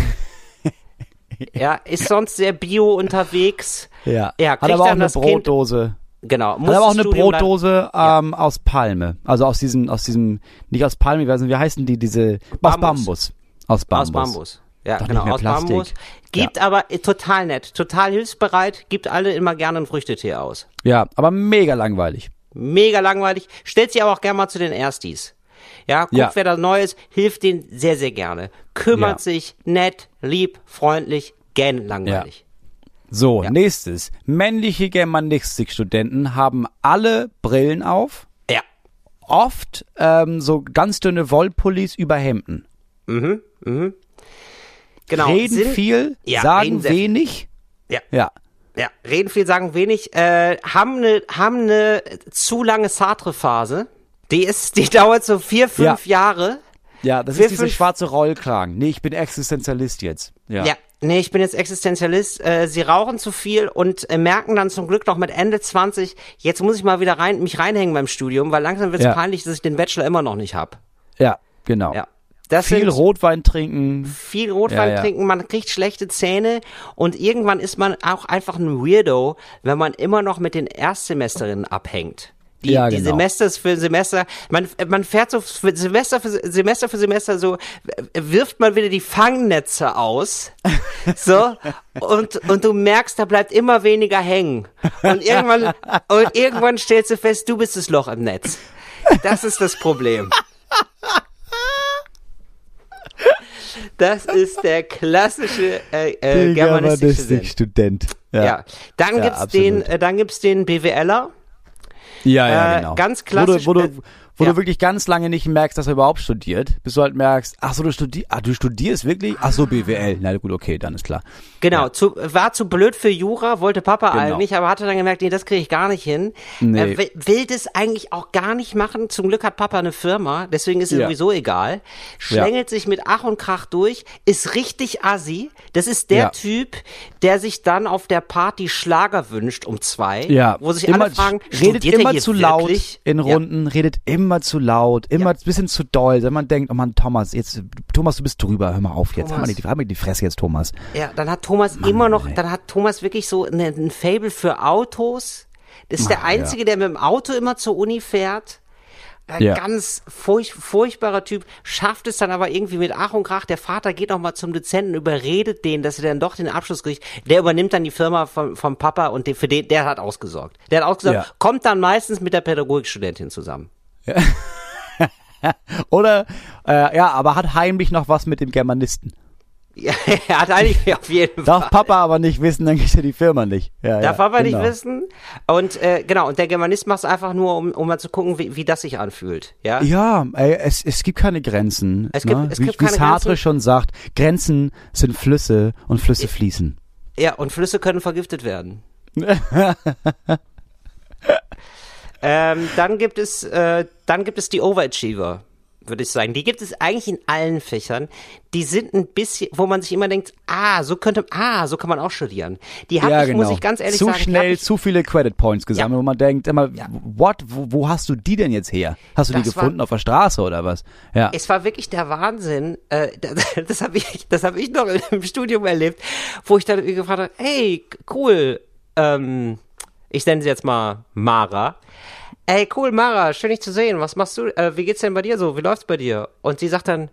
ja, ist sonst sehr bio unterwegs. Ja. Ja, Hat aber auch eine das Kind- Brotdose. Genau. Hat aber auch eine Studium dann- Brotdose ähm, aus Palme. Also aus diesem, aus diesem, nicht aus Palme, ich weiß nicht, wie heißen die, diese, aus Bambus. Bambus. Aus Bambus. Aus Bambus. Ja, Doch genau, aus Plastik. Bambus. Gibt aber äh, total nett, total hilfsbereit, gibt alle immer gerne einen Früchtetee aus. Ja, aber mega langweilig. Mega langweilig, stellt sie aber auch gerne mal zu den Erstis. Ja, guckt, Ja. wer da Neues, hilft denen sehr, sehr gerne. Kümmert Ja. sich, nett, lieb, freundlich, gern langweilig. So, Ja. nächstes. Männliche Germanistikstudenten haben alle Brillen auf, Ja. oft ähm, so ganz dünne Wollpullis über Hemden. Genau. reden sind- viel, Ja, sagen reden wenig. Ja. Ja. Ja, reden viel, sagen wenig, äh, haben eine haben eine zu lange Sartre-Phase. Die ist, die dauert so vier, fünf Jahre. Ja, das Wir ist diese fünf- schwarze Rollkragen. Nee, ich bin Existenzialist jetzt. Ja. Ja. Nee, ich bin jetzt Existenzialist. Äh, sie rauchen zu viel und äh, merken dann zum Glück noch mit Ende 20, jetzt muss ich mal wieder rein, mich reinhängen beim Studium, weil langsam wird es Ja. peinlich, dass ich den Bachelor immer noch nicht hab. Ja, genau. Ja. Das Viel Rotwein trinken. viel Rotwein Ja, ja. trinken, man kriegt schlechte Zähne und irgendwann ist man auch einfach ein Weirdo, wenn man immer noch mit den Erstsemesterinnen abhängt. Die, Ja, die genau. Semester für Semester, man, man fährt so für Semester für Semester für Semester so, wirft man wieder die Fangnetze aus, so, und, und du merkst, da bleibt immer weniger hängen. Und irgendwann, und irgendwann stellst du fest, du bist das Loch im Netz. Das ist das Problem. Das ist der klassische äh, äh, germanistische. Student. Ja. Dann Ja, gibt's den, absolut. äh, dann gibt's den BWLer. Ja, ja, Äh, genau. ganz klassisch, wo du, äh, wo ja. du wirklich ganz lange nicht merkst, dass er überhaupt studiert, bis du halt merkst, ach so, du studierst, ah, du studierst wirklich? Ach so, BWL. Na gut, okay, dann ist klar. Genau, zu, war zu blöd für Jura, wollte Papa Genau. eigentlich, aber hatte dann gemerkt, nee, das kriege ich gar nicht hin. Nee. Er will, das eigentlich auch gar nicht machen. Zum Glück hat Papa eine Firma, deswegen ist es Ja. sowieso egal. Schlängelt sich mit Ach und Krach durch, ist richtig assi. Das ist der Ja. Typ, der sich dann auf der Party Schlager wünscht um zwei, Ja, wo sich immer, alle fragen, redet er immer zu wirklich? laut in Ja. Runden, redet immer zu laut, immer ein bisschen zu doll, wenn man denkt, oh Mann, Thomas, jetzt, Thomas, du bist drüber, hör mal auf jetzt, hör mal, Thomas. die, hör mal die Fresse jetzt, Thomas. Ja, dann hat Thomas immer noch, ey. dann hat Thomas wirklich so ein, ein Fable für Autos. Das ist der Ah, ja. Einzige, der mit dem Auto immer zur Uni fährt. Ein Ja. ganz furch furchtbarer Typ, schafft es dann aber irgendwie mit Ach und Krach. Der Vater geht noch mal zum Dozenten, überredet den, dass er dann doch den Abschluss kriegt. Der übernimmt dann die Firma vom, vom Papa und den, für den, der hat ausgesorgt. Der hat ausgesorgt, Ja. kommt dann meistens mit der Pädagogikstudentin zusammen. Oder, äh, ja, aber hat heimlich noch was mit dem Germanisten. Ja, er hat eigentlich auf jeden Darf Fall. Papa aber nicht wissen, dann kriegt er die Firma nicht. Ja, Darf ja, Papa genau. nicht wissen. Und äh, genau, und der Germanist macht es einfach nur, um, um mal zu gucken, wie, wie das sich anfühlt. Ja. Ja, ey, es, es gibt keine Grenzen. Es gibt- ne? es wie, gibt wie keine Sartre Grenzen. schon sagt, Grenzen sind Flüsse und Flüsse fließen. Ja, und Flüsse können vergiftet werden. Ähm, dann gibt es, äh, dann gibt es die Overachiever, würde ich sagen. Die gibt es eigentlich in allen Fächern. Die sind ein bisschen, wo man sich immer denkt, ah, so könnte, ah, so kann man auch studieren. Die habe ja, ich, genau. muss ich ganz ehrlich zu sagen, die hab schnell, ich, zu viele Credit Points gesammelt, Ja. wo man denkt immer, Ja. what, wo, wo hast du die denn jetzt her? Hast du die Das war- gefunden auf der Straße oder was? Ja. es war wirklich der Wahnsinn. Äh, das habe ich, das habe ich noch im Studium erlebt, wo ich dann gefragt habe, hey, cool, ähm, ich nenne sie jetzt mal Mara. Ey, cool, Mara, schön dich zu sehen. Was machst du? Äh, wie geht's denn bei dir so? Wie läuft's bei dir? Und sie sagt dann,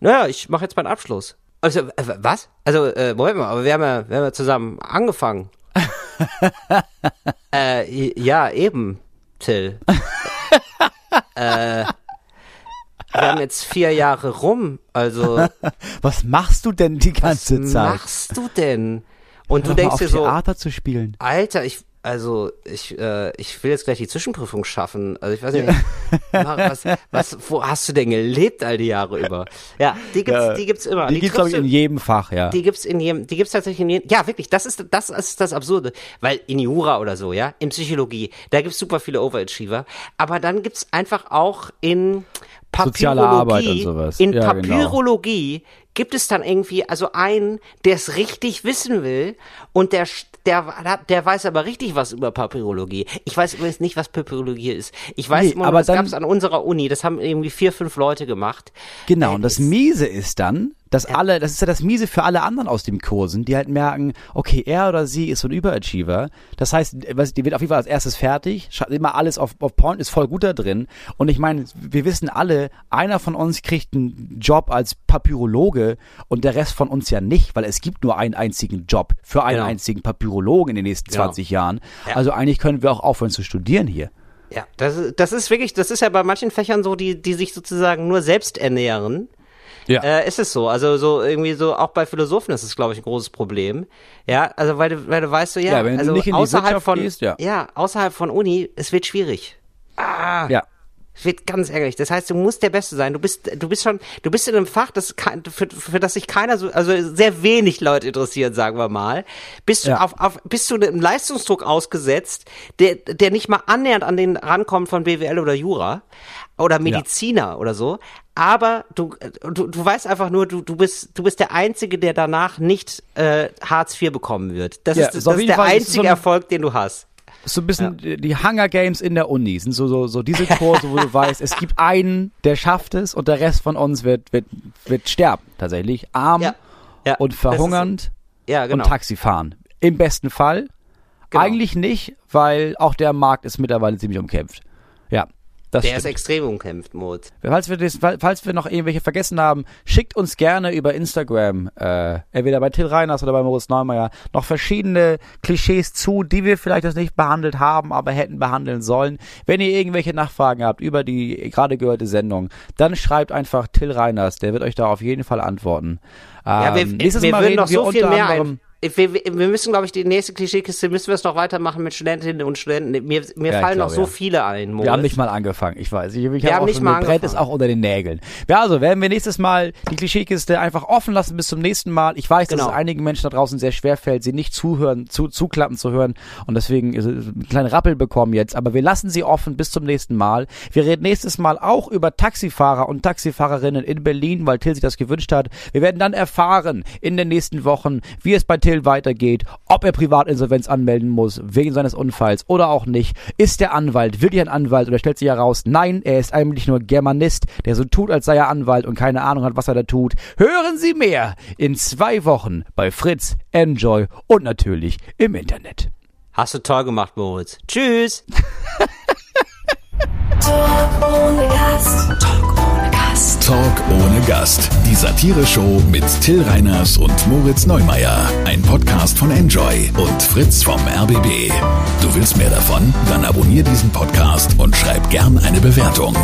naja, ich mache jetzt meinen Abschluss. Also, äh, was? Also, äh, Moment mal, aber wir haben ja, wir haben ja zusammen angefangen. äh, ja, eben, Till. äh, wir haben jetzt vier Jahre rum, also Was machst du denn die ganze was Zeit? machst du denn? Und Hör du denkst dir so, Theater zu spielen. Alter, ich, also ich, äh, ich will jetzt gleich die Zwischenprüfung schaffen. Also ich weiß nicht, was, was, wo hast du denn gelebt all die Jahre über? Ja, die gibt's, Ja, die gibt's immer. Die, gibt's glaube ich in jedem Fach, ja. die gibt's in jedem, die gibt's tatsächlich in jedem, ja wirklich, das ist, das ist das Absurde, weil in Jura oder so, ja, in Psychologie, da gibt's super viele Overachiever, aber dann gibt's einfach auch in Soziale Papyrologie, Arbeit und sowas. in Ja, genau. Gibt es dann irgendwie, also einen, der es richtig wissen will und der, der, der weiß aber richtig was über Papyrologie. Ich weiß übrigens nicht, was Papyrologie ist. Ich weiß Nee, immer, aber das dann- gab's an unserer Uni, das haben irgendwie vier, fünf Leute gemacht. Genau, Äh, und das ist- Miese ist dann, dass alle, das ist ja das Miese für alle anderen aus dem Kursen, die halt merken, okay, er oder sie ist so ein Überachiever. Das heißt, was- die wird auf jeden Fall als erstes fertig, immer alles auf, auf Point, ist voll gut da drin. Und ich meine, wir wissen alle, einer von uns kriegt einen Job als Papyrologe und der Rest von uns ja nicht, weil es gibt nur einen einzigen Job für einen Genau. einzigen Papyrologen in den nächsten Genau. 20 Jahren. Ja. Also eigentlich können wir auch aufhören zu studieren hier. Ja, das, ist- das ist wirklich, das ist ja bei manchen Fächern so, die, die sich sozusagen nur selbst ernähren. Ja. Äh, ist es so. Also so irgendwie so, auch bei Philosophen ist es, glaube ich, ein großes Problem. Ja, also weil du, weil du weißt so, ja, Ja, wenn du also nicht in die außerhalb Wirtschaft von, gehst, ja. außerhalb von Uni, es wird schwierig. Ah, Ja. Es wird ganz ärgerlich. Das heißt, du musst der Beste sein. Du bist, du bist schon, du bist in einem Fach, das kein, für, für das sich keiner so, also sehr wenig Leute interessieren, sagen wir mal. Bist du Ja. auf, auf, bist du einem Leistungsdruck ausgesetzt, der, der nicht mal annähernd an den rankommt von BWL oder Jura oder Mediziner oder so. Aber du, du, du weißt einfach nur, du, du bist, du bist der Einzige, der danach nicht äh, Hartz IV bekommen wird. Das Ja, ist, das, ist der Fall- das ist einzige so Erfolg, den du hast. So ein bisschen die Hunger Games in der Uni sind so so so diese Kurse, wo du weißt, es gibt einen, der schafft es und der Rest von uns wird wird wird sterben tatsächlich, arm Ja. Ja, und verhungernd Ja, genau. und Taxi fahren. Im besten Fall. Genau. Eigentlich nicht, weil auch der Markt ist mittlerweile ziemlich umkämpft. Das Der ist stimmt. extrem umkämpft, Moritz. Falls wir, das, falls wir noch irgendwelche vergessen haben, schickt uns gerne über Instagram, äh, entweder bei Till Reiners oder bei Moritz Neumeier, noch verschiedene Klischees zu, die wir vielleicht das nicht behandelt haben, aber hätten behandeln sollen. Wenn ihr irgendwelche Nachfragen habt über die gerade gehörte Sendung, dann schreibt einfach Till Reiners, der wird euch da auf jeden Fall antworten. Ja, wir, Ähm, nächstes wir Mal würden reden noch so viel mehr ein. Wir, wir, müssen, glaube ich, die nächste Klischeekiste müssen wir es noch weitermachen mit Studentinnen und Studenten. Mir, mir Ja, fallen noch so ja. viele ein, Moritz. Wir haben nicht mal angefangen, ich weiß. Ich, ich Wir hab haben nicht mal mir brennt es angefangen. auch unter den Nägeln. Ja, also werden wir nächstes Mal die Klischeekiste einfach offen lassen bis zum nächsten Mal. Ich weiß, dass Genau. es einigen Menschen da draußen sehr schwer fällt, sie nicht zuhören, zu, zuklappen zu hören und deswegen ist es einen kleinen Rappel bekommen jetzt. Aber wir lassen sie offen bis zum nächsten Mal. Wir reden nächstes Mal auch über Taxifahrer und Taxifahrerinnen in Berlin, weil Till sich das gewünscht hat. Wir werden dann erfahren in den nächsten Wochen, wie es bei Till weitergeht, ob er Privatinsolvenz anmelden muss wegen seines Unfalls oder auch nicht. Ist der Anwalt wirklich ein Anwalt oder stellt sich heraus, nein, er ist eigentlich nur Germanist, der so tut, als sei er Anwalt und keine Ahnung hat, was er da tut. Hören Sie mehr in zwei Wochen bei Fritz, Enjoy und natürlich im Internet. Hast du toll gemacht, Moritz. Tschüss. Talk ohne Gast. Talk ohne Gast. Talk ohne Gast. Die Satire-Show mit Till Reiners und Moritz Neumeier. Ein Podcast von Enjoy und Fritz vom RBB. Du willst mehr davon? Dann abonnier diesen Podcast und schreib gern eine Bewertung.